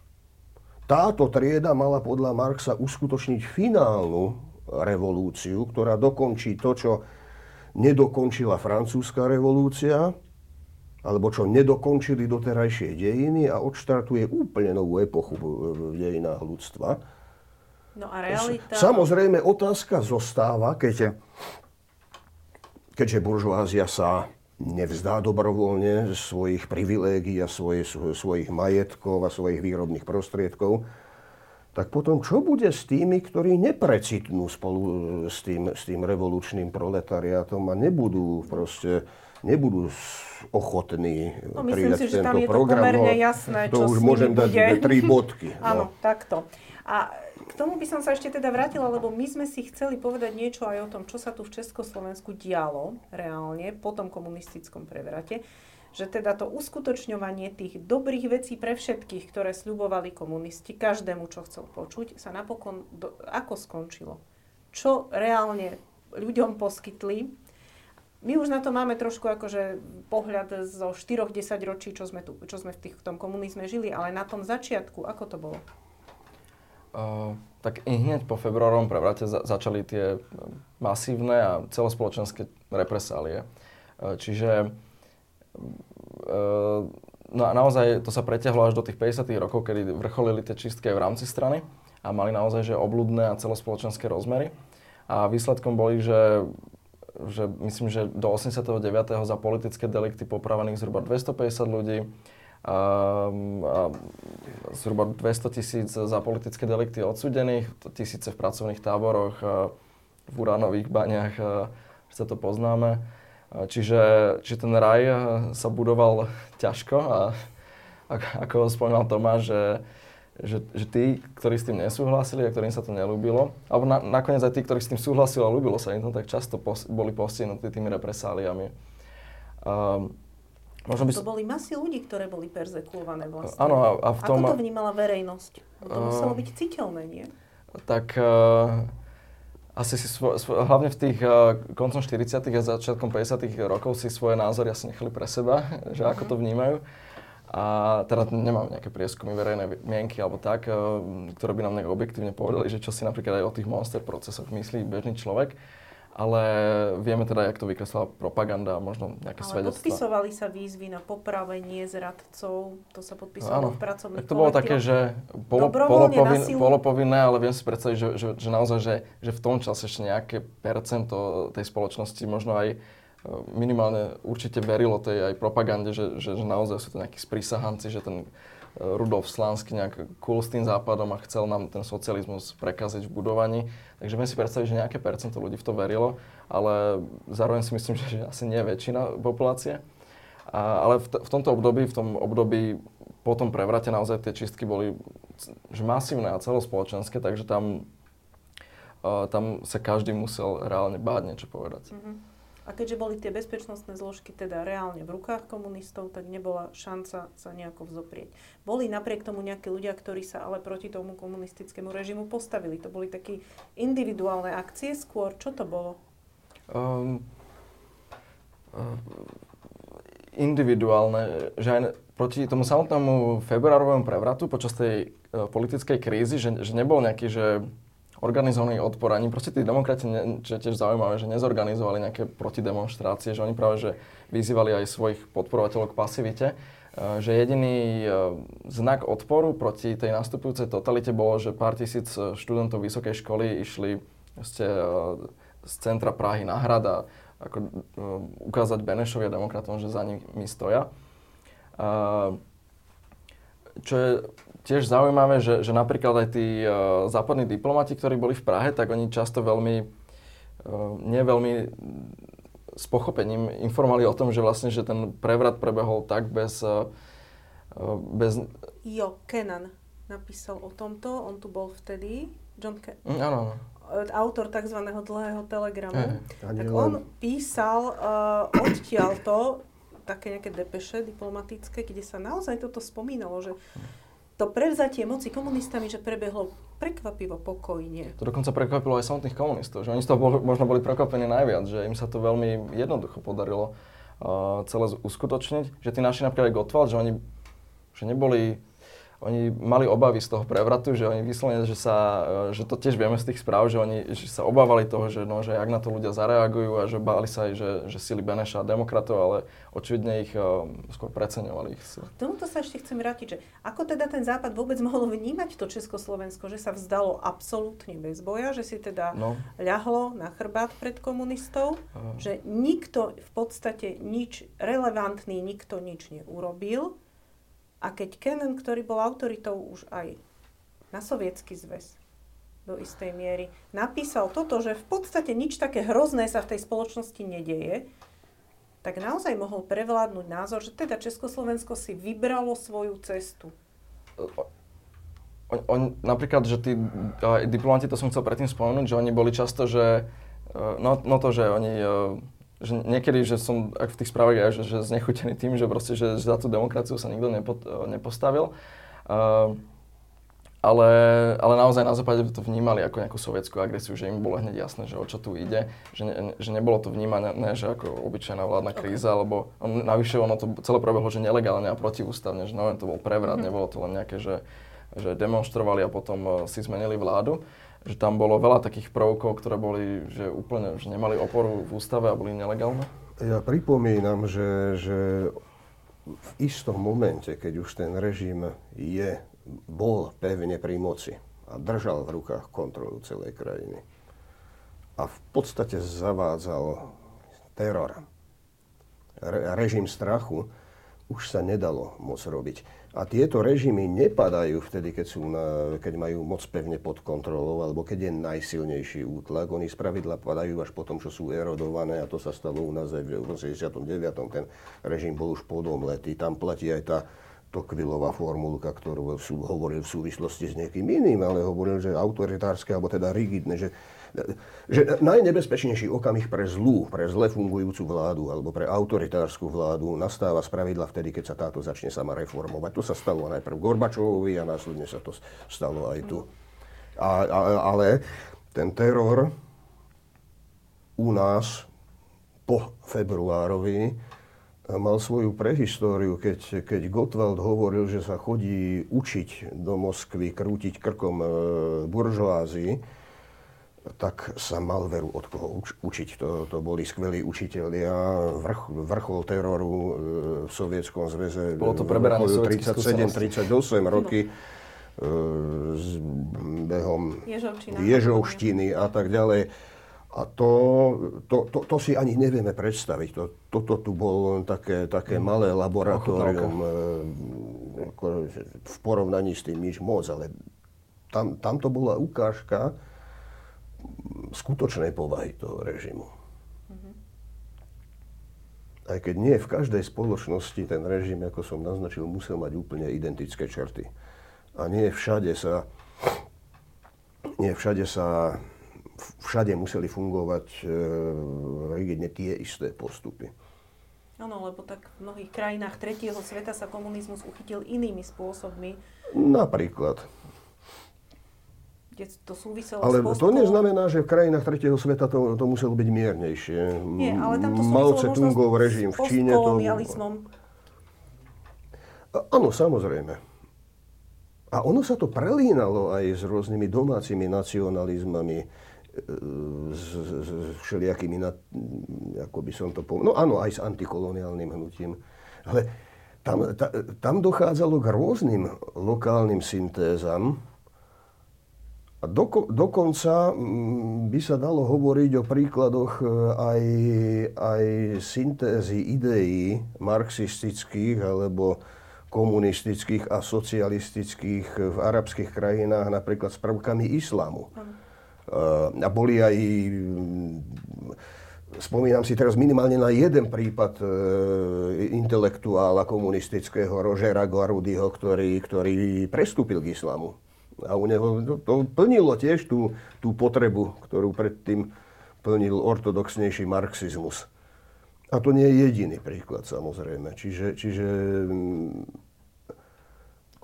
Táto trieda mala podľa Marxa uskutočniť finálnu revolúciu, ktorá dokončí to, čo nedokončila francúzska revolúcia, alebo čo nedokončili doterajšie dejiny a odštartuje úplne novú epochu v dejinách ľudstva. No a realita... Samozrejme, otázka zostáva, keď, keďže buržoázia sa nevzdá dobrovoľne svojich privilégií a svoje, svojich majetkov a svojich výrobných prostriedkov, tak potom čo bude s tými, ktorí neprecitnú spolu s tým, s tým revolučným proletariátom a nebudú proste nebudú ochotní no, prijať si, že tam je program. To pomerne no, jasné, to čo už môžem dať tri bodky. No. Áno, takto. A k tomu by som sa ešte teda vrátila, lebo my sme si chceli povedať niečo aj o tom, čo sa tu v Československu dialo reálne po tom komunistickom prevrate že teda to uskutočňovanie tých dobrých vecí pre všetkých, ktoré sľubovali komunisti, každému, čo chcel počuť, sa napokon do, ako skončilo. Čo reálne ľuďom poskytli. My už na to máme trošku akože pohľad zo 4-10 ročí, čo sme, tu, čo sme v, tých, v tom komunizme žili, ale na tom začiatku, ako to bolo? Uh, tak hneď po februárom prevrate za, začali tie masívne a celospoločenské represálie. Uh, čiže no a naozaj to sa preťahlo až do tých 50 rokov, kedy vrcholili tie čistky aj v rámci strany a mali naozaj že obludné a celospoločenské rozmery. A výsledkom boli, že, že myslím, že do 89. za politické delikty popravených zhruba 250 ľudí, a, a zhruba 200 tisíc za politické delikty odsudených, tisíce v pracovných táboroch, v uránových baniach, že sa to poznáme. Čiže, čiže ten raj eh, sa budoval ťažko a ako spomínal Tomáš, že, že, že tí, ktorí s tým nesúhlasili a ktorým sa to nelúbilo, alebo na, nakoniec aj tí, ktorí s tým súhlasili a ľúbilo sa im to, tak často pos, boli postihnutí tými represáliami. Um, možno by... To boli masy ľudí, ktoré boli perzekuované vlastne. Áno, a, a v tom... Ako to vnímala verejnosť? To uh, muselo byť citeľné, nie? Tak uh, asi si svo, svo, hlavne v tých uh, koncom 40. a začiatkom 50. rokov si svoje názory asi nechali pre seba, že ako to vnímajú. A teda nemám nejaké prieskumy verejnej mienky alebo tak, uh, ktoré by nám nejak objektívne povedali, že čo si napríklad aj o tých monster procesoch myslí bežný človek ale vieme teda, jak to vykreslila propaganda a možno nejaké ale svedectva. podpisovali sa výzvy na popravenie zradcov, to sa podpisovalo v pracovných Tak to bolo také, že polo, polopovin, polopovinné, ale viem si predstaviť, že, že, že naozaj, že, že v tom čase ešte nejaké percento tej spoločnosti možno aj e, minimálne určite verilo tej aj propagande, že, že, že naozaj sú to nejakí sprísahanci, že ten Rudolf Slánsky nejak cool s tým západom a chcel nám ten socializmus prekaziť v budovaní. Takže viem si predstaviť, že nejaké percento ľudí v to verilo, ale zároveň si myslím, že asi nie väčšina populácie. A, ale v, t- v tomto období, v tom období po tom prevrate naozaj tie čistky boli že masívne a celospoločenské, takže tam, uh, tam sa každý musel reálne báť niečo povedať. Mm-hmm. A keďže boli tie bezpečnostné zložky teda reálne v rukách komunistov, tak nebola šanca sa nejako vzoprieť. Boli napriek tomu nejakí ľudia, ktorí sa ale proti tomu komunistickému režimu postavili. To boli také individuálne akcie skôr. Čo to bolo? Um, individuálne, že aj proti tomu samotnému februárovému prevratu počas tej uh, politickej krízy, že, že nebol nejaký, že organizovaný odpor, ani proste tí demokrati, ne, čo je tiež zaujímavé, že nezorganizovali nejaké protidemonstrácie, že oni práve že vyzývali aj svojich podporovateľov k pasivite, uh, že jediný uh, znak odporu proti tej nastupujúcej totalite bolo, že pár tisíc študentov vysokej školy išli ste, z centra Prahy na hrad a ako, ukázať Benešovi a demokratom, že za nimi stoja. Čo je tiež zaujímavé, že, že napríklad aj tí uh, západní diplomati, ktorí boli v Prahe, tak oni často veľmi, uh, nie veľmi s pochopením informovali o tom, že vlastne, že ten prevrat prebehol tak bez... Uh, bez... Jo, Kenan napísal o tomto, on tu bol vtedy, John Ke- mm, áno, áno. autor tzv. dlhého telegramu, eh, tak on písal uh, odtiaľto také nejaké depeše diplomatické, kde sa naozaj toto spomínalo, že to prevzatie moci komunistami, že prebehlo prekvapivo pokojne. To dokonca prekvapilo aj samotných komunistov, že oni z toho bol, možno boli prekvapení najviac, že im sa to veľmi jednoducho podarilo uh, celé uskutočniť. Že tí naši napríklad aj Gottwald, že oni že neboli oni mali obavy z toho prevratu, že oni vyslovene, že, sa, že to tiež vieme z tých správ, že oni že sa obávali toho, že, no, že ak na to ľudia zareagujú a že báli sa aj, že, že sily Beneša a demokratov, ale očividne ich uh, skôr preceňovali ich Tomuto sa ešte chcem vrátiť, že ako teda ten Západ vôbec mohol vnímať to Československo, že sa vzdalo absolútne bez boja, že si teda no. ľahlo na chrbát pred komunistov, uh. že nikto v podstate nič relevantný, nikto nič neurobil a keď Kennan, ktorý bol autoritou už aj na sovietský zväz do istej miery, napísal toto, že v podstate nič také hrozné sa v tej spoločnosti nedieje, tak naozaj mohol prevládnuť názor, že teda Československo si vybralo svoju cestu. On, on, napríklad, že tí uh, diplomati, to som chcel predtým spomenúť, že oni boli často, že uh, no, no to, že oni uh, že niekedy, že som ak v tých správach aj, že, že znechutený tým, že proste, že, za tú demokraciu sa nikto nepo, nepostavil. Uh, ale, ale naozaj na západe to vnímali ako nejakú sovietskú agresiu, že im bolo hneď jasné, že o čo tu ide, že, ne, že nebolo to vnímané, ne, že ako obyčajná vládna kríza, okay. lebo on, navyše ono to celé prebehlo, že nelegálne a protiústavne, že no, to bol prevrat, mm-hmm. nebolo to len nejaké, že, že demonstrovali a potom uh, si zmenili vládu že tam bolo veľa takých prvkov, ktoré boli, že úplne, že nemali oporu v ústave a boli nelegálne? Ja pripomínam, že, že v istom momente, keď už ten režim je, bol pevne pri moci a držal v rukách kontrolu celej krajiny a v podstate zavádzal teror, re, režim strachu, už sa nedalo moc robiť. A tieto režimy nepadajú vtedy, keď, sú na, keď majú moc pevne pod kontrolou, alebo keď je najsilnejší útlak. Oni spravidla padajú až potom, čo sú erodované a to sa stalo u nás aj v 69. Ten režim bol už podomletý. Tam platí aj tá Tokvilová formulka, ktorú hovoril v súvislosti s niekým iným, ale hovoril, že autoritárske, alebo teda rigidné, že že najnebezpečnejší okamih pre zlú, pre zle fungujúcu vládu alebo pre autoritárskú vládu nastáva spravidla vtedy, keď sa táto začne sama reformovať. To sa stalo najprv Gorbačovovi a následne sa to stalo aj tu. A, a, ale ten teror u nás po februárovi mal svoju prehistóriu, keď, keď Gottwald hovoril, že sa chodí učiť do Moskvy, krútiť krkom e, buržoázii tak sa mal veru od koho uč- učiť. To, to boli skvelí učitelia, vrch, vrchol teroru e, v Sovietskom zväze. Bolo to preberanie 37-38 roky e, s behom Ježovštiny a tak ďalej. A to, to, to, to si ani nevieme predstaviť. To, toto tu bolo také, také mm. malé laboratórium e, ako, v porovnaní s tým nič moc, ale tam, tam to bola ukážka, skutočnej povahy toho režimu. Mm-hmm. Aj keď nie v každej spoločnosti ten režim, ako som naznačil, musel mať úplne identické črty. A nie všade sa, nie všade sa, všade museli fungovať e, rigidne tie isté postupy. Áno, lebo tak v mnohých krajinách tretieho sveta sa komunizmus uchytil inými spôsobmi. Napríklad. Kde to súviselo ale s to neznamená, že v krajinách tretieho sveta to, to muselo byť miernejšie. Nie, ale tam to Mao Tse-tungov režim v Číne to... Áno, samozrejme. A ono sa to prelínalo aj s rôznymi domácimi nacionalizmami, e, s, s, s všelijakými, ako by som to povedal, no áno, aj s antikoloniálnym hnutím. Ale tam, ta, tam dochádzalo k rôznym lokálnym syntézam, a doko, dokonca mm, by sa dalo hovoriť o príkladoch e, aj, aj syntézy ideí marxistických alebo komunistických a socialistických v arabských krajinách, napríklad s prvkami islámu. A boli aj, mm, spomínam si teraz minimálne na jeden prípad e, intelektuála komunistického Rožera Guarudiho, ktorý, ktorý prestúpil k islamu. A u neho to, plnilo tiež tú, tú potrebu, ktorú predtým plnil ortodoxnejší marxizmus. A to nie je jediný príklad, samozrejme. Čiže, čiže mm,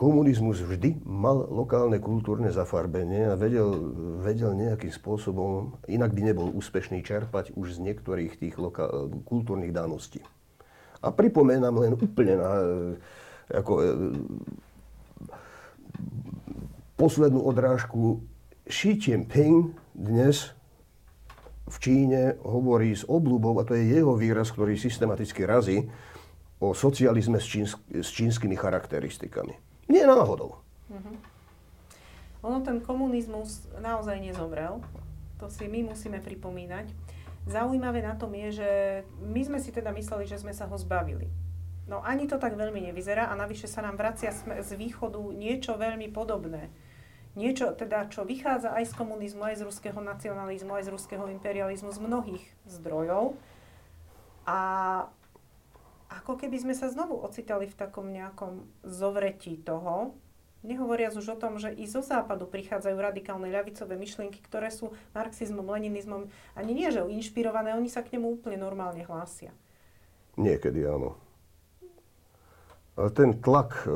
komunizmus vždy mal lokálne kultúrne zafarbenie a vedel, vedel nejakým spôsobom, inak by nebol úspešný, čerpať už z niektorých tých loka- kultúrnych daností. A pripomenám len úplne na, ako, e, poslednú odrážku Xi Jinping dnes v Číne hovorí s obľubou, a to je jeho výraz, ktorý systematicky razí, o socializme s, čínsk- s čínskymi charakteristikami. Nie náhodou. Uh-huh. Ono ten komunizmus naozaj nezomrel. To si my musíme pripomínať. Zaujímavé na tom je, že my sme si teda mysleli, že sme sa ho zbavili. No ani to tak veľmi nevyzerá a navyše sa nám vracia z východu niečo veľmi podobné niečo teda, čo vychádza aj z komunizmu, aj z ruského nacionalizmu, aj z ruského imperializmu, z mnohých zdrojov. A ako keby sme sa znovu ocitali v takom nejakom zovretí toho, nehovoriac už o tom, že i zo západu prichádzajú radikálne ľavicové myšlienky, ktoré sú marxizmom, leninizmom, ani nie, že inšpirované, oni sa k nemu úplne normálne hlásia. Niekedy áno. Ale ten tlak e,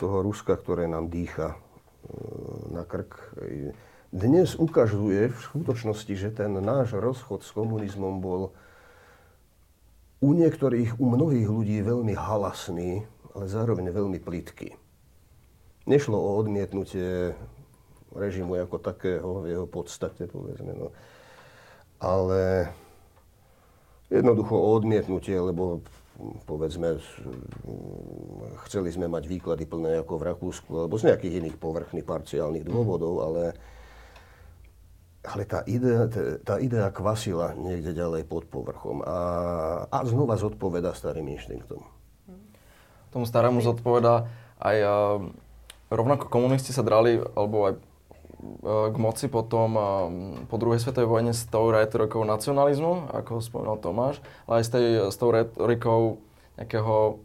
toho Ruska, ktoré nám dýcha, na krk. Dnes ukazuje v skutočnosti, že ten náš rozchod s komunizmom bol u niektorých, u mnohých ľudí veľmi halasný, ale zároveň veľmi plitký. Nešlo o odmietnutie režimu ako takého v jeho podstate, povedzme. No. Ale jednoducho o odmietnutie, lebo povedzme, chceli sme mať výklady plné ako v Rakúsku, alebo z nejakých iných povrchných parciálnych dôvodov, ale, ale tá, idea, tá idea kvasila niekde ďalej pod povrchom a, a znova zodpoveda starým inštinktom. Tomu starému zodpoveda aj rovnako komunisti sa drali, alebo aj k moci potom po druhej svetovej vojne s tou retorikou nacionalizmu, ako spomínal Tomáš, ale aj s, tej, s tou retorikou nejakého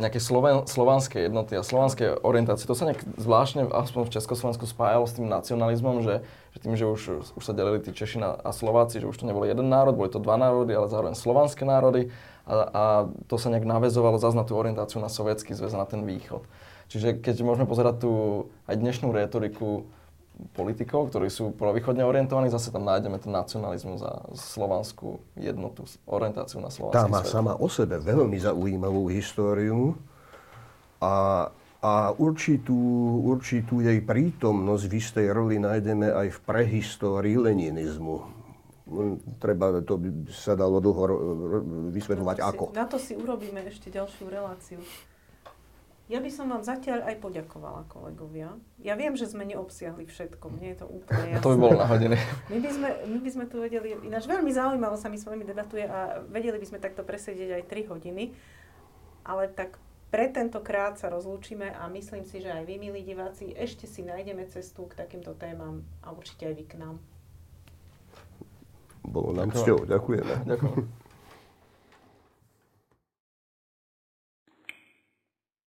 nejakej sloven, slovanskej jednoty a slovanskej orientácie. To sa nejak zvláštne, aspoň v Československu, spájalo s tým nacionalizmom, že, že tým, že už, už sa delili tí Češi a Slováci, že už to nebol jeden národ, boli to dva národy, ale zároveň slovanské národy a, a to sa nejak navezovalo zase na tú orientáciu na sovietský zväz, na ten východ. Čiže keď môžeme pozerať tú aj dnešnú retoriku politikov, ktorí sú východne orientovaní, zase tam nájdeme ten nacionalizmus a slovanskú jednotu, orientáciu na slovanský Tá má svet. sama o sebe veľmi zaujímavú históriu a, a určitú, určitú jej prítomnosť v istej roli nájdeme aj v prehistórii leninizmu. Treba, to by sa dalo dlho vysvetľovať ako. Na to si urobíme ešte ďalšiu reláciu. Ja by som vám zatiaľ aj poďakovala, kolegovia. Ja viem, že sme neobsiahli všetko, mne je to úplne jasné. To by bolo na hodiny. My by sme, my by sme tu vedeli, ináč veľmi zaujímavo sa mi s vami debatuje a vedeli by sme takto presedieť aj 3 hodiny, ale tak pre tentokrát sa rozlúčime a myslím si, že aj vy, milí diváci, ešte si nájdeme cestu k takýmto témam a určite aj vy k nám. Bolo nám cťou. Ďakujeme. Ďakujem.